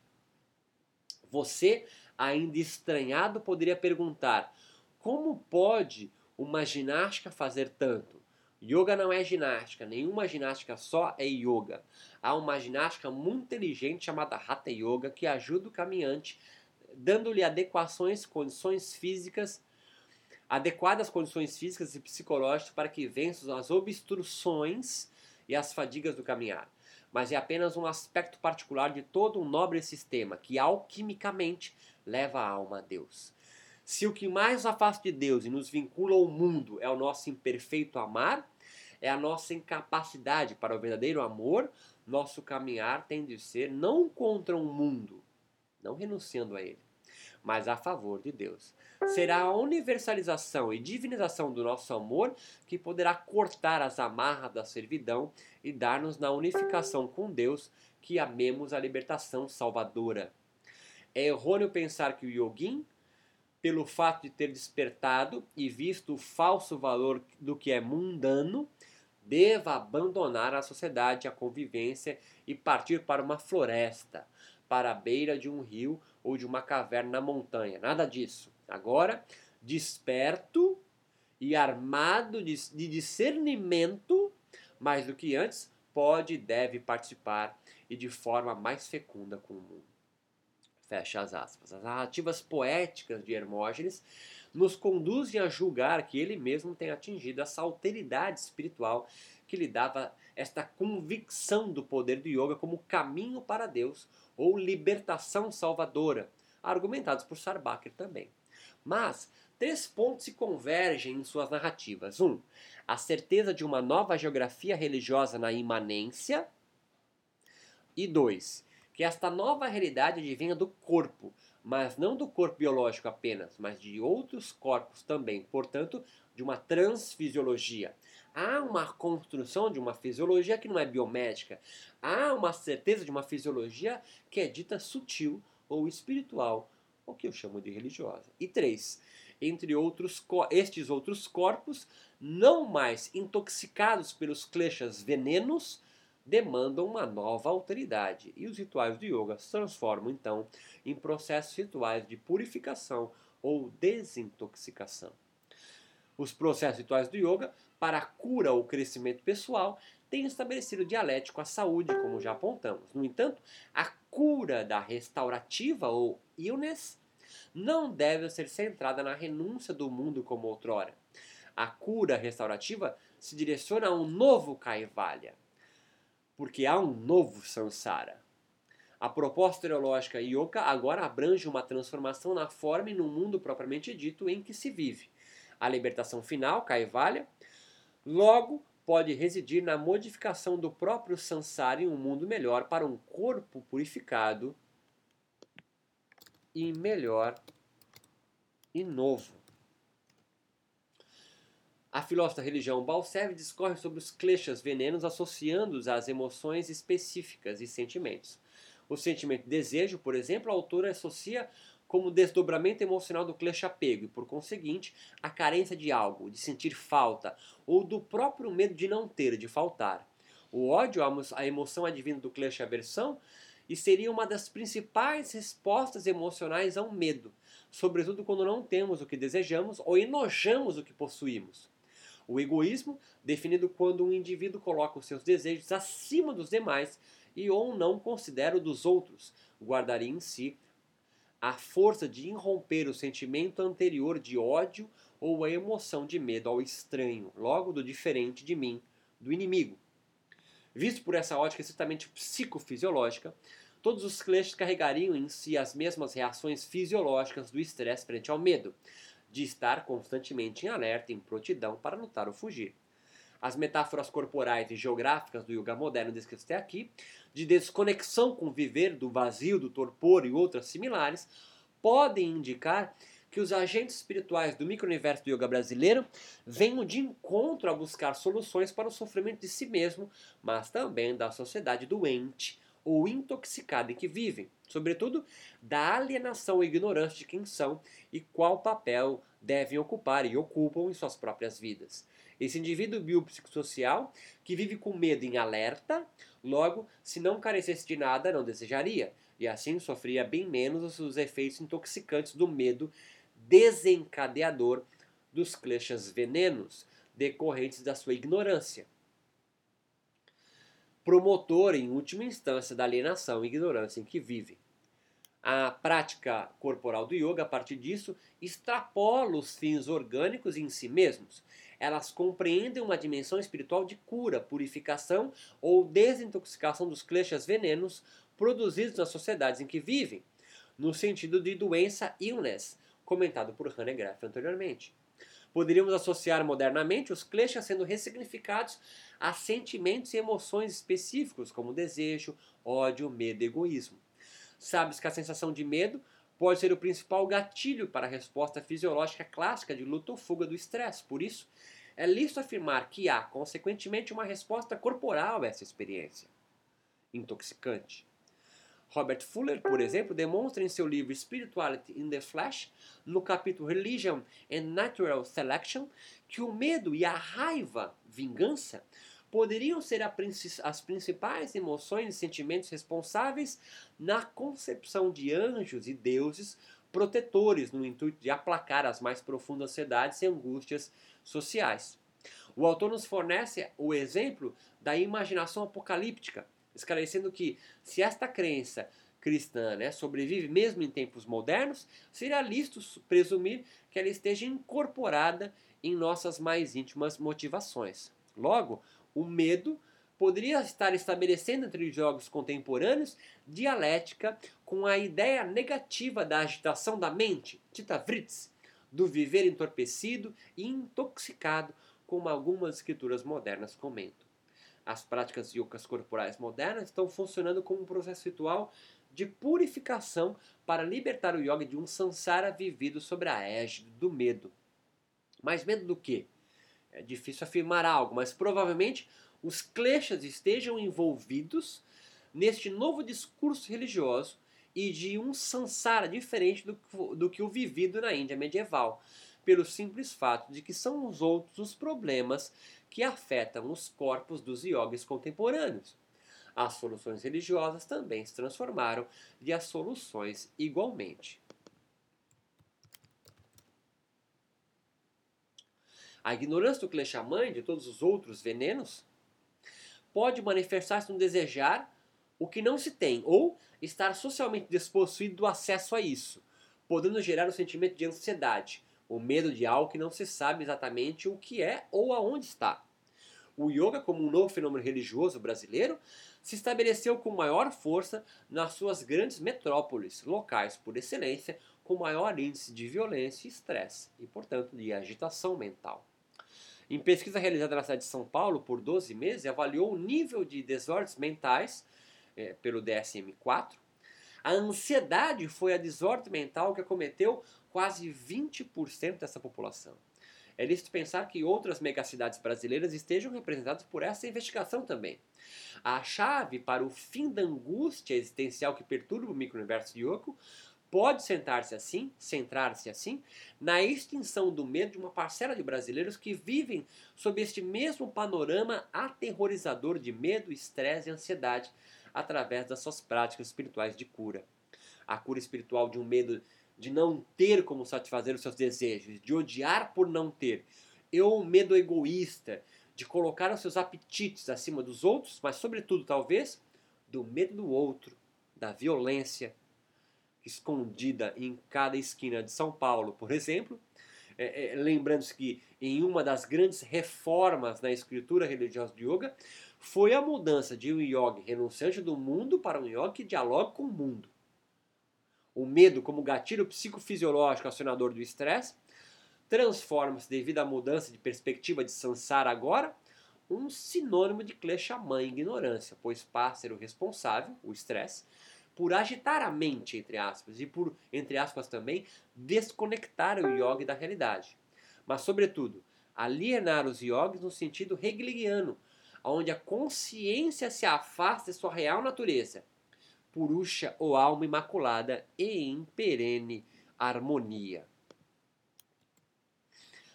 Você, ainda estranhado, poderia perguntar: como pode uma ginástica fazer tanto? Yoga não é ginástica, nenhuma ginástica só é yoga. Há uma ginástica muito inteligente chamada Hatha Yoga que ajuda o caminhante, dando-lhe adequações, condições físicas, adequadas condições físicas e psicológicas para que vença as obstruções e as fadigas do caminhar. Mas é apenas um aspecto particular de todo um nobre sistema que alquimicamente leva a alma a Deus. Se o que mais afasta de Deus e nos vincula ao mundo é o nosso imperfeito amar, é a nossa incapacidade para o verdadeiro amor, nosso caminhar tem de ser não contra o mundo, não renunciando a ele, mas a favor de Deus. Será a universalização e divinização do nosso amor que poderá cortar as amarras da servidão e dar-nos na unificação com Deus que amemos a libertação salvadora. É errôneo pensar que o yogin, pelo fato de ter despertado e visto o falso valor do que é mundano, deva abandonar a sociedade, a convivência e partir para uma floresta, para a beira de um rio ou de uma caverna na montanha. Nada disso. Agora, desperto e armado de, de discernimento, mais do que antes, pode e deve participar e de forma mais fecunda com o mundo. Fecha as aspas. As narrativas poéticas de Hermógenes nos conduzem a julgar que ele mesmo tem atingido essa alteridade espiritual que lhe dava esta convicção do poder do yoga como caminho para Deus ou libertação salvadora, argumentados por Sarbacher também. Mas três pontos se convergem em suas narrativas. Um, a certeza de uma nova geografia religiosa na imanência. E dois, que esta nova realidade advinha do corpo, mas não do corpo biológico apenas, mas de outros corpos também, portanto, de uma transfisiologia. Há uma construção de uma fisiologia que não é biomédica, há uma certeza de uma fisiologia que é dita sutil ou espiritual, o que eu chamo de religiosa. E três, entre outros, estes outros corpos, não mais intoxicados pelos kleshas venenos, demandam uma nova autoridade. E os rituais do yoga se transformam então em processos rituais de purificação ou desintoxicação. Os processos rituais do yoga, para a cura ou crescimento pessoal, têm estabelecido dialético à saúde, como já apontamos. No entanto, a cura da restaurativa ou illness não deve ser centrada na renúncia do mundo como outrora. A cura restaurativa se direciona a um novo Kaivalya, porque há um novo samsara. A proposta teológica yoga agora abrange uma transformação na forma e no mundo propriamente dito em que se vive. A libertação final, Kaivalya, logo pode residir na modificação do próprio samsara em um mundo melhor para um corpo purificado e melhor e novo. A filósofa da religião Balsev discorre sobre os kleshas venenos associando-os às emoções específicas e sentimentos. O sentimento de desejo, por exemplo, a autora associa como desdobramento emocional do klesha apego e, por conseguinte, a carência de algo, de sentir falta, ou do próprio medo de não ter, de faltar. O ódio, a emoção advinda do klesha aversão, e seria uma das principais respostas emocionais ao medo, sobretudo quando não temos o que desejamos ou enojamos o que possuímos. O egoísmo, definido quando um indivíduo coloca os seus desejos acima dos demais e ou não considera o dos outros, guardaria em si a força de irromper o sentimento anterior de ódio ou a emoção de medo ao estranho, logo do diferente de mim, do inimigo. Visto por essa ótica estritamente psicofisiológica, todos os clichês carregariam em si as mesmas reações fisiológicas do estresse frente ao medo, de estar constantemente em alerta, em prontidão para lutar ou fugir. As metáforas corporais e geográficas do yoga moderno descritas até aqui, de desconexão com o viver, do vazio, do torpor e outras similares, podem indicar que os agentes espirituais do micro-universo do yoga brasileiro venham de encontro a buscar soluções para o sofrimento de si mesmo, mas também da sociedade doente ou intoxicada em que vivem, sobretudo da alienação e ignorância de quem são e qual papel devem ocupar e ocupam em suas próprias vidas. Esse indivíduo biopsicossocial que vive com medo em alerta, logo, se não carecesse de nada, não desejaria, e assim sofria bem menos os efeitos intoxicantes do medo desencadeador dos kleshas venenos decorrentes da sua ignorância. Promotor, em última instância, da alienação e ignorância em que vive. A prática corporal do yoga, a partir disso, extrapola os fins orgânicos em si mesmos. Elas compreendem uma dimensão espiritual de cura, purificação ou desintoxicação dos kleshas venenos produzidos nas sociedades em que vivem, no sentido de doença illness, comentado por Hanegraaff anteriormente. Poderíamos associar modernamente os kleshas sendo ressignificados a sentimentos e emoções específicos, como desejo, ódio, medo e egoísmo. Sabes que a sensação de medo pode ser o principal gatilho para a resposta fisiológica clássica de luta ou fuga do estresse. Por isso, é lícito afirmar que há, consequentemente, uma resposta corporal a essa experiência intoxicante. Robert Fuller, por exemplo, demonstra em seu livro Spirituality in the Flesh, no capítulo Religion and Natural Selection, que o medo e a raiva, vingança, poderiam ser as principais emoções e sentimentos responsáveis na concepção de anjos e deuses protetores no intuito de aplacar as mais profundas ansiedades e angústias sociais. O autor nos fornece o exemplo da imaginação apocalíptica, esclarecendo que, se esta crença cristã né, sobrevive mesmo em tempos modernos, seria lícito presumir que ela esteja incorporada em nossas mais íntimas motivações. Logo, o medo poderia estar estabelecendo entre os jogos contemporâneos dialética com a ideia negativa da agitação da mente, Tita Fritz, do viver entorpecido e intoxicado, como algumas escrituras modernas comentam as práticas yogas corporais modernas estão funcionando como um processo ritual de purificação para libertar o yoga de um samsara vivido sobre a égide do medo. Mas medo do quê? É difícil afirmar algo, mas provavelmente os kleshas estejam envolvidos neste novo discurso religioso e de um samsara diferente do, do que o vivido na Índia medieval, pelo simples fato de que são os outros os problemas que afetam os corpos dos iogues contemporâneos. As soluções religiosas também se transformaram e as soluções igualmente. A ignorância do Kleshaman e de todos os outros venenos pode manifestar-se no desejar o que não se tem ou estar socialmente despossuído do acesso a isso, podendo gerar um sentimento de ansiedade, o medo de algo que não se sabe exatamente o que é ou aonde está. O yoga, como um novo fenômeno religioso brasileiro, se estabeleceu com maior força nas suas grandes metrópoles, locais por excelência, com maior índice de violência e estresse, e, portanto, de agitação mental. Em pesquisa realizada na cidade de São Paulo por 12 meses, avaliou o nível de desordens mentais é, pelo DSM-4. A ansiedade foi a desordem mental que acometeu quase 20% dessa população. É lícito pensar que outras megacidades brasileiras estejam representadas por essa investigação também. A chave para o fim da angústia existencial que perturba o micro-universo de Yoko pode sentar-se assim, centrar-se assim, na extinção do medo de uma parcela de brasileiros que vivem sob este mesmo panorama aterrorizador de medo, estresse e ansiedade através das suas práticas espirituais de cura. A cura espiritual de um medo de não ter como satisfazer os seus desejos, de odiar por não ter, e o medo egoísta de colocar os seus apetites acima dos outros, mas sobretudo talvez do medo do outro, da violência escondida em cada esquina de São Paulo, por exemplo. É, é, Lembrando-se que em uma das grandes reformas na escritura religiosa de yoga foi a mudança de um yogi renunciante do mundo para um yogi que dialoga com o mundo. O medo, como gatilho psicofisiológico acionador do estresse, transforma-se, devido à mudança de perspectiva de Sansara agora, um sinônimo de klesha mãe ignorância, pois passa a ser o responsável, o estresse, por agitar a mente, entre aspas, e por, entre aspas também, desconectar o yogi da realidade. Mas, sobretudo, alienar os yogis no sentido hegeliano, onde a consciência se afasta de sua real natureza, purusha ou alma imaculada e em perene harmonia.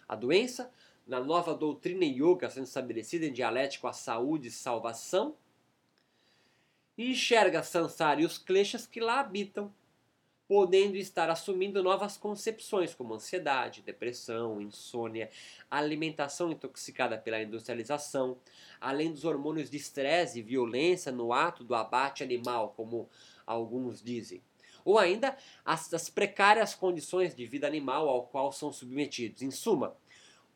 A doença, na nova doutrina yoga sendo estabelecida em dialético a saúde e salvação, enxerga Sansara e os kleshas que lá habitam, podendo estar assumindo novas concepções como ansiedade, depressão, insônia, alimentação intoxicada pela industrialização, além dos hormônios de estresse e violência no ato do abate animal, como alguns dizem. Ou ainda as, as precárias condições de vida animal ao qual são submetidos. Em suma,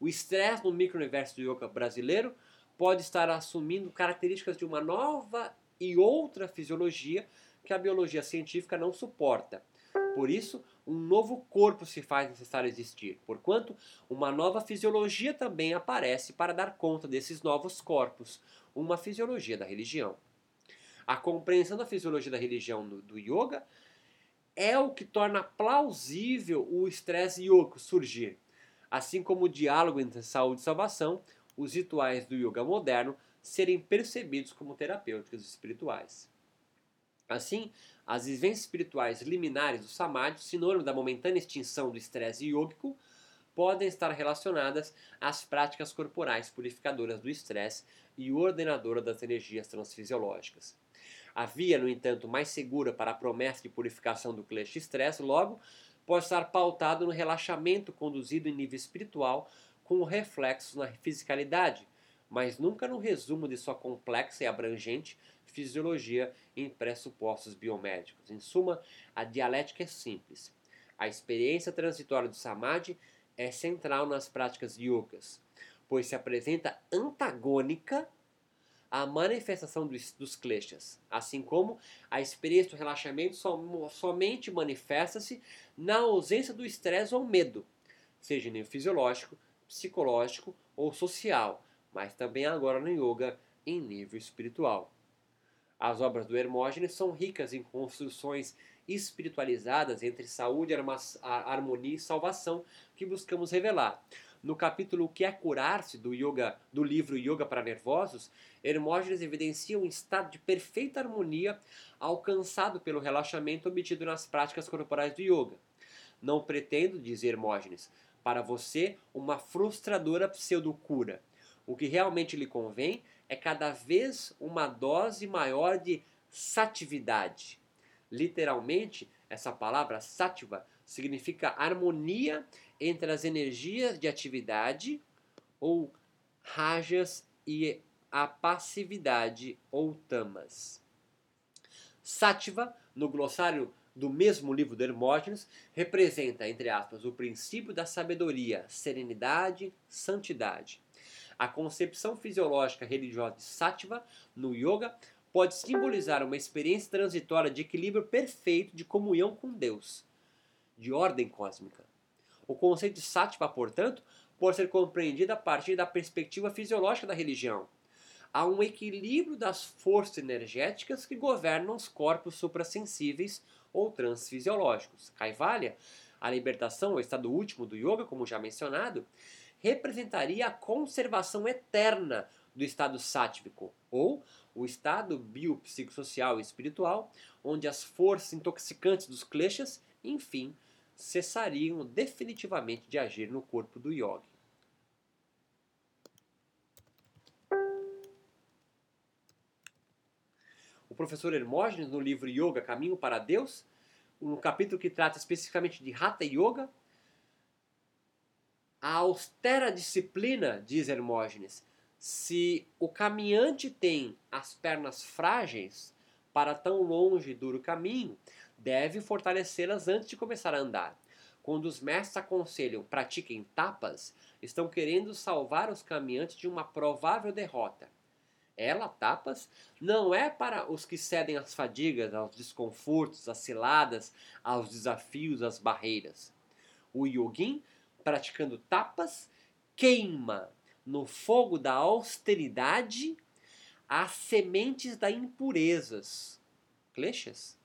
o estresse no micro-universo do yoga brasileiro pode estar assumindo características de uma nova e outra fisiologia que a biologia científica não suporta. Por isso, um novo corpo se faz necessário existir, porquanto uma nova fisiologia também aparece para dar conta desses novos corpos, uma fisiologia da religião. A compreensão da fisiologia da religião do, yoga é o que torna plausível o estresse yoga surgir, assim como o diálogo entre saúde e salvação, os rituais do yoga moderno serem percebidos como terapêuticas espirituais. Assim, as vivências espirituais liminares do samadhi, sinônimo da momentânea extinção do estresse yógico, podem estar relacionadas às práticas corporais purificadoras do estresse e ordenadoras das energias transfisiológicas. A via, no entanto, mais segura para a promessa de purificação do klesha estresse, logo, pode estar pautado no relaxamento conduzido em nível espiritual com reflexos na fisicalidade, mas nunca no resumo de sua complexa e abrangente fisiologia em pressupostos biomédicos. Em suma, a dialética é simples. A experiência transitória do samadhi é central nas práticas yogas, pois se apresenta antagônica à manifestação dos, dos kleshas, assim como a experiência do relaxamento som, somente manifesta-se na ausência do estresse ou medo, seja nível fisiológico, psicológico ou social, mas também agora no yoga em nível espiritual. As obras do Hermógenes são ricas em construções espiritualizadas entre saúde, harmonia e salvação que buscamos revelar. No capítulo que é curar-se do yoga, do livro Yoga para Nervosos, Hermógenes evidencia um estado de perfeita harmonia alcançado pelo relaxamento obtido nas práticas corporais do yoga. Não pretendo, diz Hermógenes, para você uma frustradora pseudocura o que realmente lhe convém é cada vez uma dose maior de satividade. Literalmente, essa palavra sativa significa harmonia entre as energias de atividade ou rajas e a passividade ou tamas. Sativa, no glossário do mesmo livro de Hermógenes, representa, entre aspas, o princípio da sabedoria, serenidade, santidade. A concepção fisiológica religiosa de Sattva no yoga pode simbolizar uma experiência transitória de equilíbrio perfeito de comunhão com Deus, de ordem cósmica. O conceito de Sattva, portanto, pode ser compreendido a partir da perspectiva fisiológica da religião. Há um equilíbrio das forças energéticas que governam os corpos suprassensíveis ou transfisiológicos. Kaivalya, a libertação, o estado último do yoga, como já mencionado, representaria a conservação eterna do estado sátvico, ou o estado biopsicossocial e espiritual, onde as forças intoxicantes dos kleshas, enfim, cessariam definitivamente de agir no corpo do yogi. O professor Hermógenes, no livro Yoga Caminho para Deus, um capítulo que trata especificamente de Hatha Yoga, a austera disciplina, diz Hermógenes, se o caminhante tem as pernas frágeis para tão longe e duro caminho, deve fortalecê-las antes de começar a andar. Quando os mestres aconselham pratiquem tapas, estão querendo salvar os caminhantes de uma provável derrota. Ela, tapas, não é para os que cedem às fadigas, aos desconfortos, às ciladas, aos desafios, às barreiras. O yogin praticando tapas, queima no fogo da austeridade as sementes da impurezas, kleshas,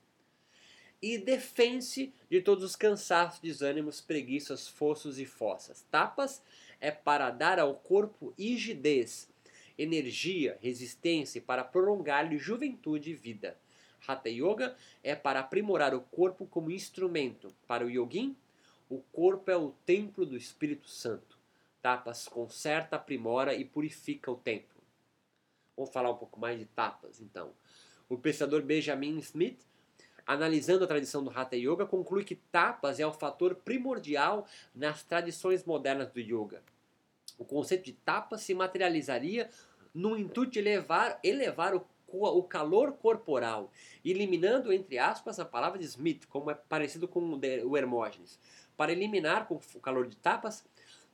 e defende de todos os cansaços, desânimos, preguiças, fossos e fossas. Tapas é para dar ao corpo rigidez, energia, resistência para prolongar-lhe juventude e vida. Hatha Yoga é para aprimorar o corpo como instrumento. Para o yogin, o corpo é o templo do Espírito Santo. Tapas conserta, aprimora e purifica o templo. Vamos falar um pouco mais de tapas, então. O pensador Benjamin Smith, analisando a tradição do Hatha Yoga, conclui que tapas é o fator primordial nas tradições modernas do yoga. O conceito de tapas se materializaria no intuito de elevar, elevar o o calor corporal, eliminando, entre aspas, a palavra de Smith, como é parecido com o Hermógenes para eliminar com o calor de tapas,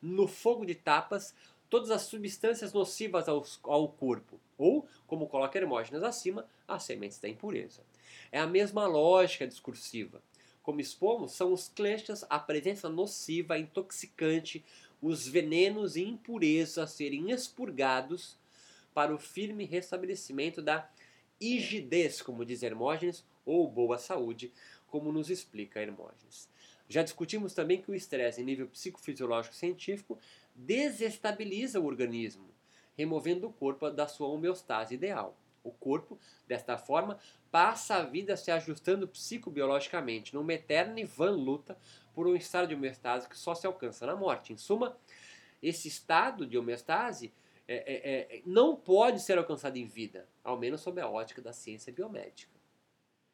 no fogo de tapas, todas as substâncias nocivas ao, ao corpo, ou, como coloca Hermógenes acima, as sementes da impureza. É a mesma lógica discursiva. Como expomos, são os kleshas a presença nociva, intoxicante, os venenos e impurezas a serem expurgados para o firme restabelecimento da rigidez, como diz Hermógenes, ou boa saúde, como nos explica Hermógenes. Já discutimos também que o estresse em nível psicofisiológico científico desestabiliza o organismo, removendo o corpo da sua homeostase ideal. O corpo, desta forma, passa a vida se ajustando psicobiologicamente, numa eterna e vã luta por um estado de homeostase que só se alcança na morte. Em suma, esse estado de homeostase é, é, é, não pode ser alcançado em vida, ao menos sob a ótica da ciência biomédica.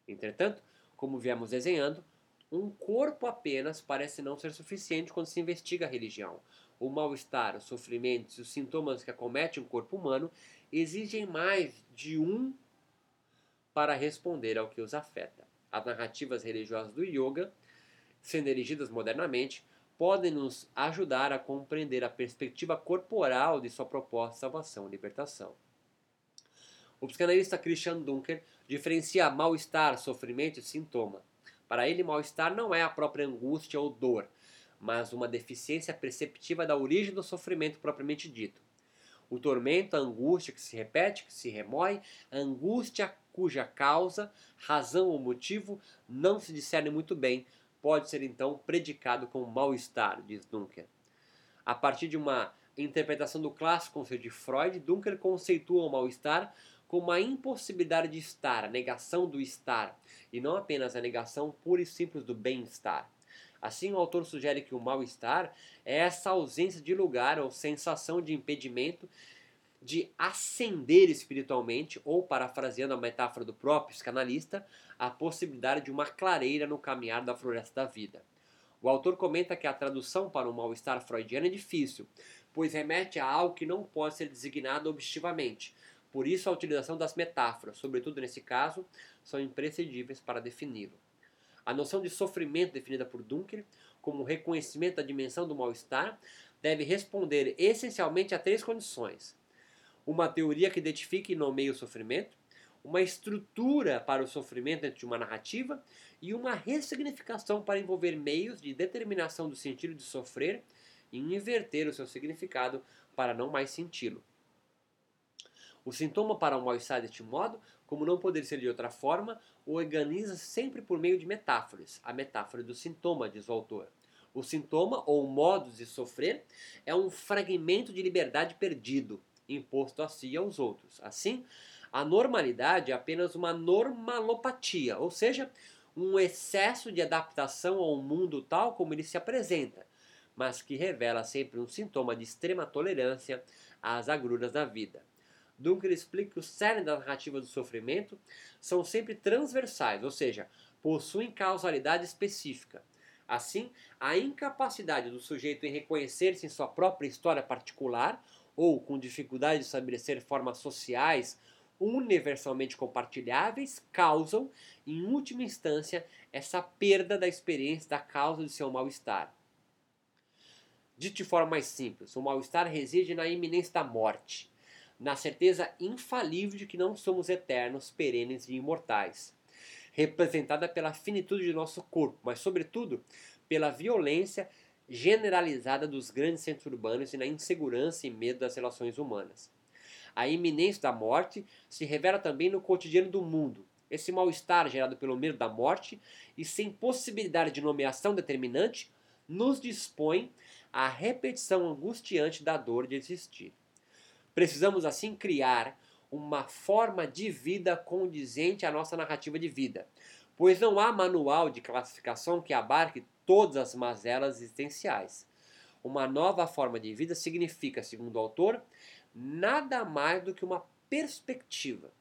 Entretanto, como viemos desenhando, um corpo apenas parece não ser suficiente quando se investiga a religião. O mal-estar, os sofrimentos e os sintomas que acomete um corpo humano exigem mais de um para responder ao que os afeta. As narrativas religiosas do yoga, sendo erigidas modernamente, podem nos ajudar a compreender a perspectiva corporal de sua proposta de salvação e libertação. O psicanalista Christian Dunker diferencia mal-estar, sofrimento e sintoma. Para ele, mal-estar não é a própria angústia ou dor, mas uma deficiência perceptiva da origem do sofrimento propriamente dito. O tormento, a angústia que se repete, que se remói, a angústia cuja causa, razão ou motivo não se discerne muito bem, pode ser então predicado como mal-estar, diz Dunker. A partir de uma interpretação do clássico conceito de Freud, Dunker conceitua o mal-estar como a impossibilidade de estar, a negação do estar, e não apenas a negação pura e simples do bem-estar. Assim, o autor sugere que o mal-estar é essa ausência de lugar ou sensação de impedimento de ascender espiritualmente, ou, parafraseando a metáfora do próprio psicanalista, a possibilidade de uma clareira no caminhar da floresta da vida. O autor comenta que a tradução para o mal-estar freudiano é difícil, pois remete a algo que não pode ser designado objetivamente, por isso, a utilização das metáforas, sobretudo nesse caso, são imprescindíveis para defini-lo. A noção de sofrimento definida por Dunker como reconhecimento da dimensão do mal-estar deve responder essencialmente a três condições: uma teoria que identifique e nomeie o sofrimento, uma estrutura para o sofrimento dentro de uma narrativa e uma ressignificação para envolver meios de determinação do sentido de sofrer e inverter o seu significado para não mais senti-lo. O sintoma para o mal-estar deste modo, como não poderia ser de outra forma, organiza sempre por meio de metáforas. A metáfora do sintoma, diz o autor. O sintoma, ou modo de sofrer, é um fragmento de liberdade perdido, imposto a si e aos outros. Assim, a normalidade é apenas uma normalopatia, ou seja, um excesso de adaptação ao mundo tal como ele se apresenta, mas que revela sempre um sintoma de extrema tolerância às agruras da vida. Dunker explica que o cerne da narrativa do sofrimento são sempre transversais, ou seja, possuem causalidade específica. Assim, a incapacidade do sujeito em reconhecer-se em sua própria história particular ou com dificuldade de estabelecer formas sociais universalmente compartilháveis causam, em última instância, essa perda da experiência da causa de seu mal-estar. Dito de forma mais simples, o mal-estar reside na iminência da morte, na certeza infalível de que não somos eternos, perenes e imortais, representada pela finitude de nosso corpo, mas, sobretudo, pela violência generalizada dos grandes centros urbanos e na insegurança e medo das relações humanas. A iminência da morte se revela também no cotidiano do mundo. Esse mal-estar gerado pelo medo da morte e sem possibilidade de nomeação determinante nos dispõe à repetição angustiante da dor de existir. Precisamos assim criar uma forma de vida condizente à nossa narrativa de vida, pois não há manual de classificação que abarque todas as mazelas existenciais. Uma nova forma de vida significa, segundo o autor, nada mais do que uma perspectiva.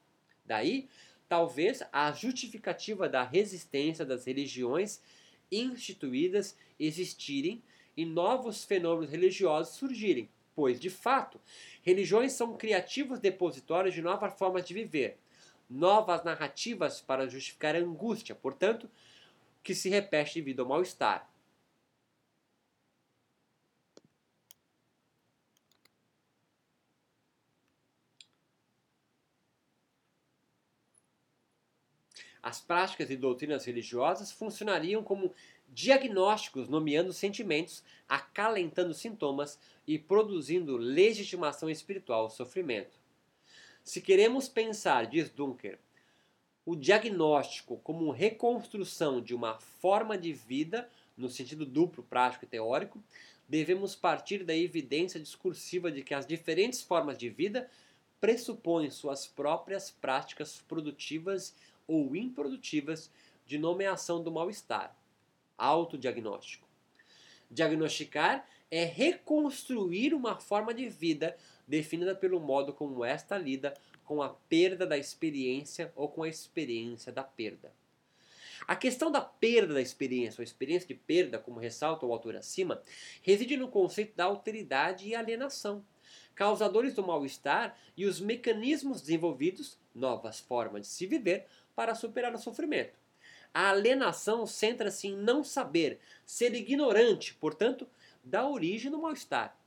Daí, talvez, a justificativa da resistência das religiões instituídas existirem e novos fenômenos religiosos surgirem, pois, de fato, religiões são criativos depositórios de novas formas de viver, novas narrativas para justificar a angústia, portanto, que se repete devido ao mal-estar. As práticas e doutrinas religiosas funcionariam como diagnósticos, nomeando sentimentos, acalentando sintomas e produzindo legitimação espiritual ao sofrimento. Se queremos pensar, diz Dunker, o diagnóstico como reconstrução de uma forma de vida, no sentido duplo, prático e teórico, devemos partir da evidência discursiva de que as diferentes formas de vida pressupõem suas próprias práticas produtivas ou improdutivas de nomeação do mal-estar. Autodiagnóstico. Diagnosticar é reconstruir uma forma de vida definida pelo modo como esta lida com a perda da experiência ou com a experiência da perda. A questão da perda da experiência, ou experiência de perda, como ressalta o autor acima, reside no conceito da alteridade e alienação, causadores do mal-estar e os mecanismos desenvolvidos, novas formas de se viver, para superar o sofrimento. A alienação centra-se em não saber, ser ignorante, portanto, dá origem no mal-estar.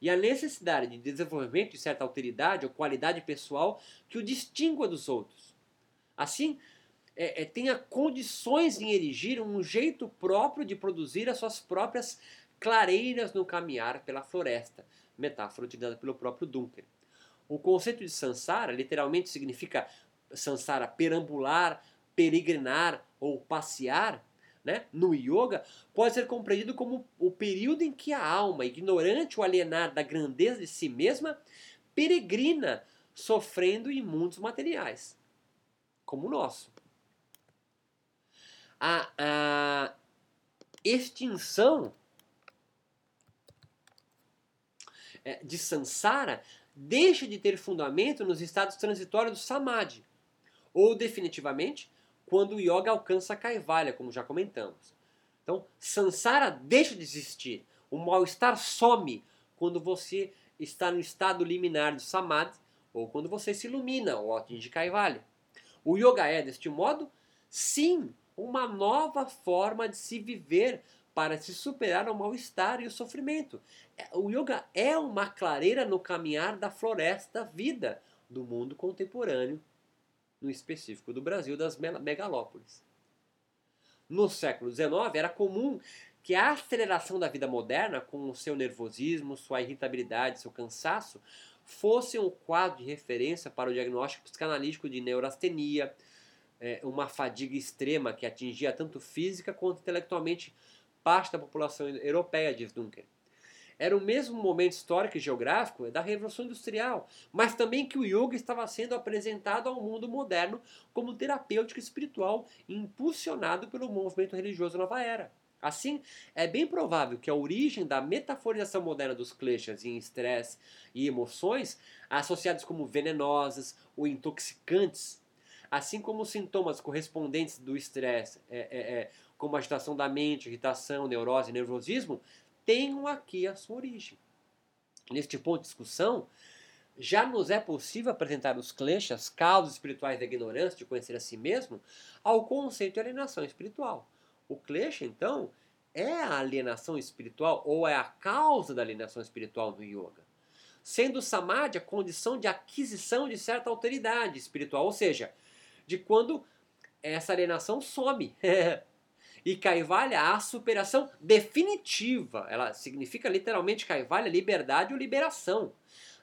E a necessidade de desenvolvimento de certa alteridade ou qualidade pessoal que o distingua dos outros. Assim, é, é, tenha condições em erigir um jeito próprio de produzir as suas próprias clareiras no caminhar pela floresta, metáfora utilizada pelo próprio Dunker. O conceito de Sansara literalmente significa sansara, perambular, peregrinar ou passear, né, no yoga, pode ser compreendido como o período em que a alma, ignorante ou alienada da grandeza de si mesma, peregrina sofrendo em mundos materiais, como o nosso. A, a extinção é, de Sansara deixa de ter fundamento nos estados transitórios do Samadhi, ou definitivamente quando o yoga alcança a kaivalya, como já comentamos. Então, samsara deixa de existir. O mal-estar some quando você está no estado liminar de samadhi ou quando você se ilumina ou atinge kaivalya. O yoga é, deste modo, sim, uma nova forma de se viver para se superar o mal-estar e o sofrimento. É, o yoga é uma clareira no caminhar da floresta da vida do mundo contemporâneo no específico do Brasil, das megalópolis. No século XIX, era comum que a aceleração da vida moderna, com o seu nervosismo, sua irritabilidade, seu cansaço, fosse um quadro de referência para o diagnóstico psicanalítico de neurastenia, é, uma fadiga extrema que atingia tanto física quanto intelectualmente parte da população europeia, diz Dunker. Era o mesmo momento histórico e geográfico da Revolução Industrial, mas também que o yoga estava sendo apresentado ao mundo moderno como terapêutico espiritual impulsionado pelo movimento religioso Nova Era. Assim, é bem provável que a origem da metaforização moderna dos kleshas em estresse e emoções, associados como venenosas ou intoxicantes, assim como sintomas correspondentes do estresse, é, é, é, como agitação da mente, irritação, neurose e nervosismo, tenham aqui a sua origem. Neste ponto de discussão, já nos é possível apresentar os kleshas, causas espirituais da ignorância de conhecer a si mesmo, ao conceito de alienação espiritual. O klesha, então, é a alienação espiritual ou é a causa da alienação espiritual no yoga. Sendo o samadhi a condição de aquisição de certa autoridade espiritual, ou seja, de quando essa alienação some. *laughs* e Kaivalya a superação definitiva. Ela significa literalmente Kaivalya liberdade ou liberação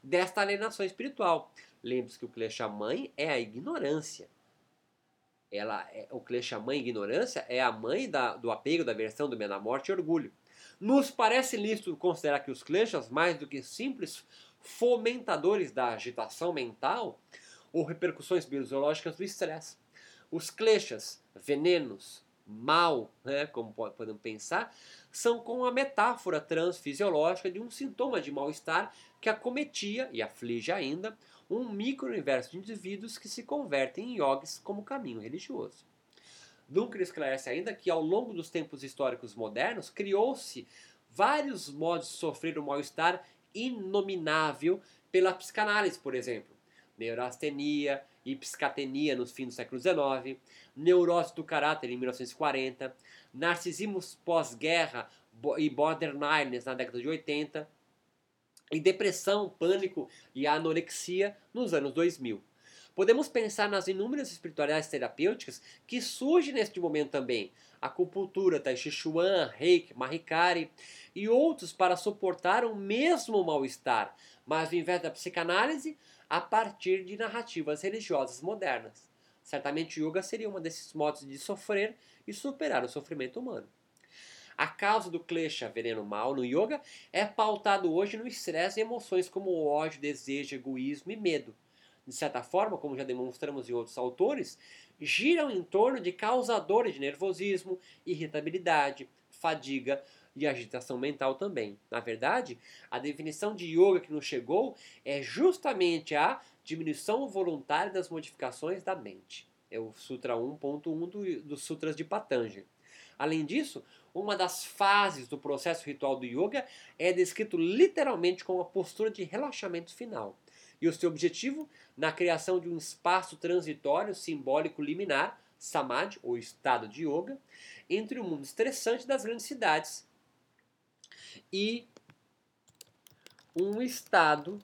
desta alienação espiritual. Lembre-se que o Klesha mãe é a ignorância ela é, o Klesha mãe ignorância é a mãe da, do apego, da versão do medo morte e orgulho. Nos parece lícito considerar que os Kleshas, mais do que simples fomentadores da agitação mental ou repercussões biológicas do estresse. Os Kleshas, venenos, mal, né, como podemos pensar, são como a metáfora transfisiológica de um sintoma de mal-estar que acometia e aflige ainda um micro-universo de indivíduos que se convertem em yogis como caminho religioso. Duncan esclarece ainda que ao longo dos tempos históricos modernos criou-se vários modos de sofrer o mal-estar inominável pela psicanálise, por exemplo. Neurastenia e psicatenia nos fins do século XIX, neurose do caráter em 1940, narcisismo pós-guerra e borderlines na década de 80, e depressão, pânico e anorexia nos anos 2000. Podemos pensar nas inúmeras espiritualidades terapêuticas que surgem neste momento também. Acupuntura, Tai Chi Chuan, Reiki, Mahikari e outros para suportar o mesmo mal-estar, mas ao invés da psicanálise, a partir de narrativas religiosas modernas. Certamente yoga seria um desses modos de sofrer e superar o sofrimento humano. A causa do klesha, veneno mal, no yoga, é pautado hoje no estresse e emoções como ódio, desejo, egoísmo e medo. De certa forma, como já demonstramos em outros autores, giram em torno de causadores de nervosismo, irritabilidade, fadiga e agitação mental também. Na verdade, a definição de yoga que nos chegou é justamente a diminuição voluntária das modificações da mente. É o Sutra 1.1 do, dos Sutras de Patanjali. Além disso, uma das fases do processo ritual do yoga é descrito literalmente como a postura de relaxamento final. E o seu objetivo na criação de um espaço transitório simbólico liminar, samadhi, ou estado de yoga, entre o mundo estressante das grandes cidades e um estado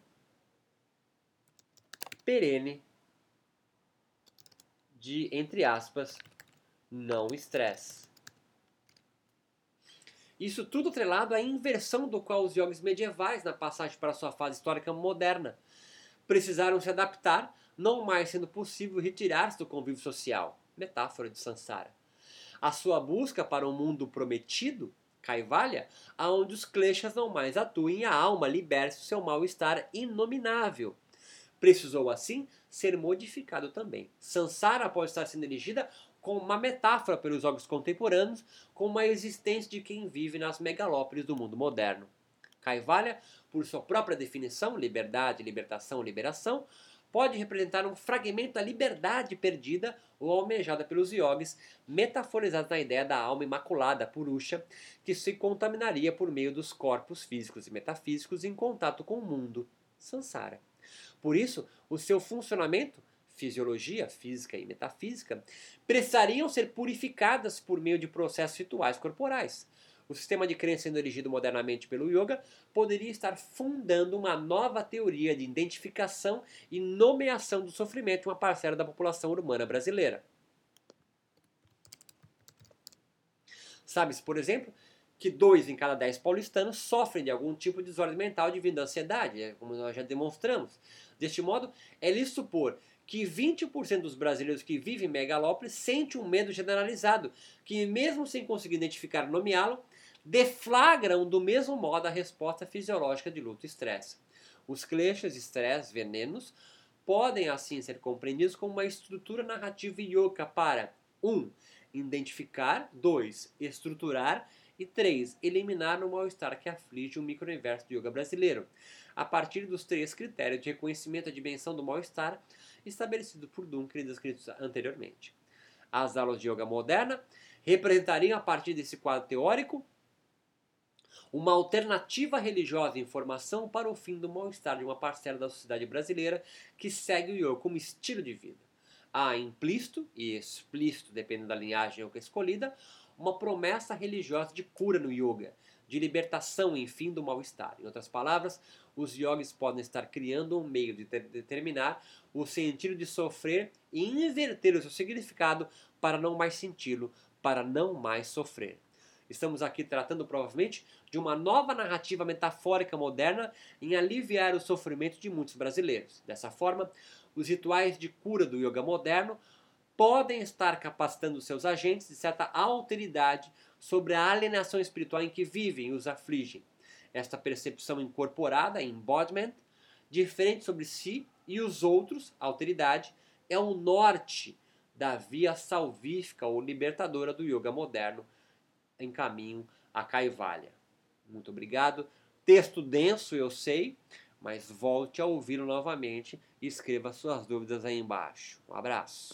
perene de, entre aspas, não estresse. Isso tudo atrelado à inversão do qual os yogis medievais, na passagem para sua fase histórica moderna, precisaram se adaptar, não mais sendo possível retirar-se do convívio social. Metáfora de Sansara. A sua busca para um mundo prometido, Kaivalya, aonde os kleshas não mais atuem e a alma liberte o seu mal-estar inominável. Precisou, assim, ser modificado também. Sansara pode estar sendo erigida como uma metáfora pelos jogos contemporâneos, como a existência de quem vive nas megalópolis do mundo moderno. Kaivalya, por sua própria definição, liberdade, libertação, liberação, pode representar um fragmento da liberdade perdida ou almejada pelos yogis, metaforizados na ideia da alma imaculada, purusha, que se contaminaria por meio dos corpos físicos e metafísicos em contato com o mundo, samsara. Por isso, o seu funcionamento fisiologia, física e metafísica, precisariam ser purificadas por meio de processos rituais corporais. O sistema de crença sendo erigido modernamente pelo yoga poderia estar fundando uma nova teoria de identificação e nomeação do sofrimento de uma parcela da população urbana brasileira. Sabe-se, por exemplo, que dois em cada dez paulistanos sofrem de algum tipo de desordem mental devido à ansiedade, é como nós já demonstramos. Deste modo, é lícito supor que 20% dos brasileiros que vivem em megalópolis sente um medo generalizado, que mesmo sem conseguir identificar e nomeá-lo, deflagram do mesmo modo a resposta fisiológica de luta e estresse. Os kleshas, estresse, venenos, podem assim ser compreendidos como uma estrutura narrativa yoga para 1. Um, identificar, 2. estruturar e 3. eliminar o mal-estar que aflige o micro-universo do yoga brasileiro, a partir dos três critérios de reconhecimento da dimensão do mal-estar estabelecido por e descritos anteriormente. As aulas de yoga moderna representariam, a partir desse quadro teórico, uma alternativa religiosa em formação para o fim do mal-estar de uma parcela da sociedade brasileira que segue o yoga como estilo de vida. Há implícito e explícito, dependendo da linhagem escolhida, uma promessa religiosa de cura no yoga, de libertação, enfim, do mal-estar. Em outras palavras, os yogis podem estar criando um meio de determinar o sentido de sofrer e inverter o seu significado para não mais senti-lo, para não mais sofrer. Estamos aqui tratando provavelmente de uma nova narrativa metafórica moderna em aliviar o sofrimento de muitos brasileiros. Dessa forma, os rituais de cura do yoga moderno podem estar capacitando seus agentes de certa alteridade sobre a alienação espiritual em que vivem e os afligem. Esta percepção incorporada, embodiment, diferente sobre si e os outros, alteridade, é o norte da via salvífica ou libertadora do yoga moderno em caminho a Kaivalya. Muito obrigado. Texto denso, eu sei, mas volte a ouvi-lo novamente e escreva suas dúvidas aí embaixo. Um abraço.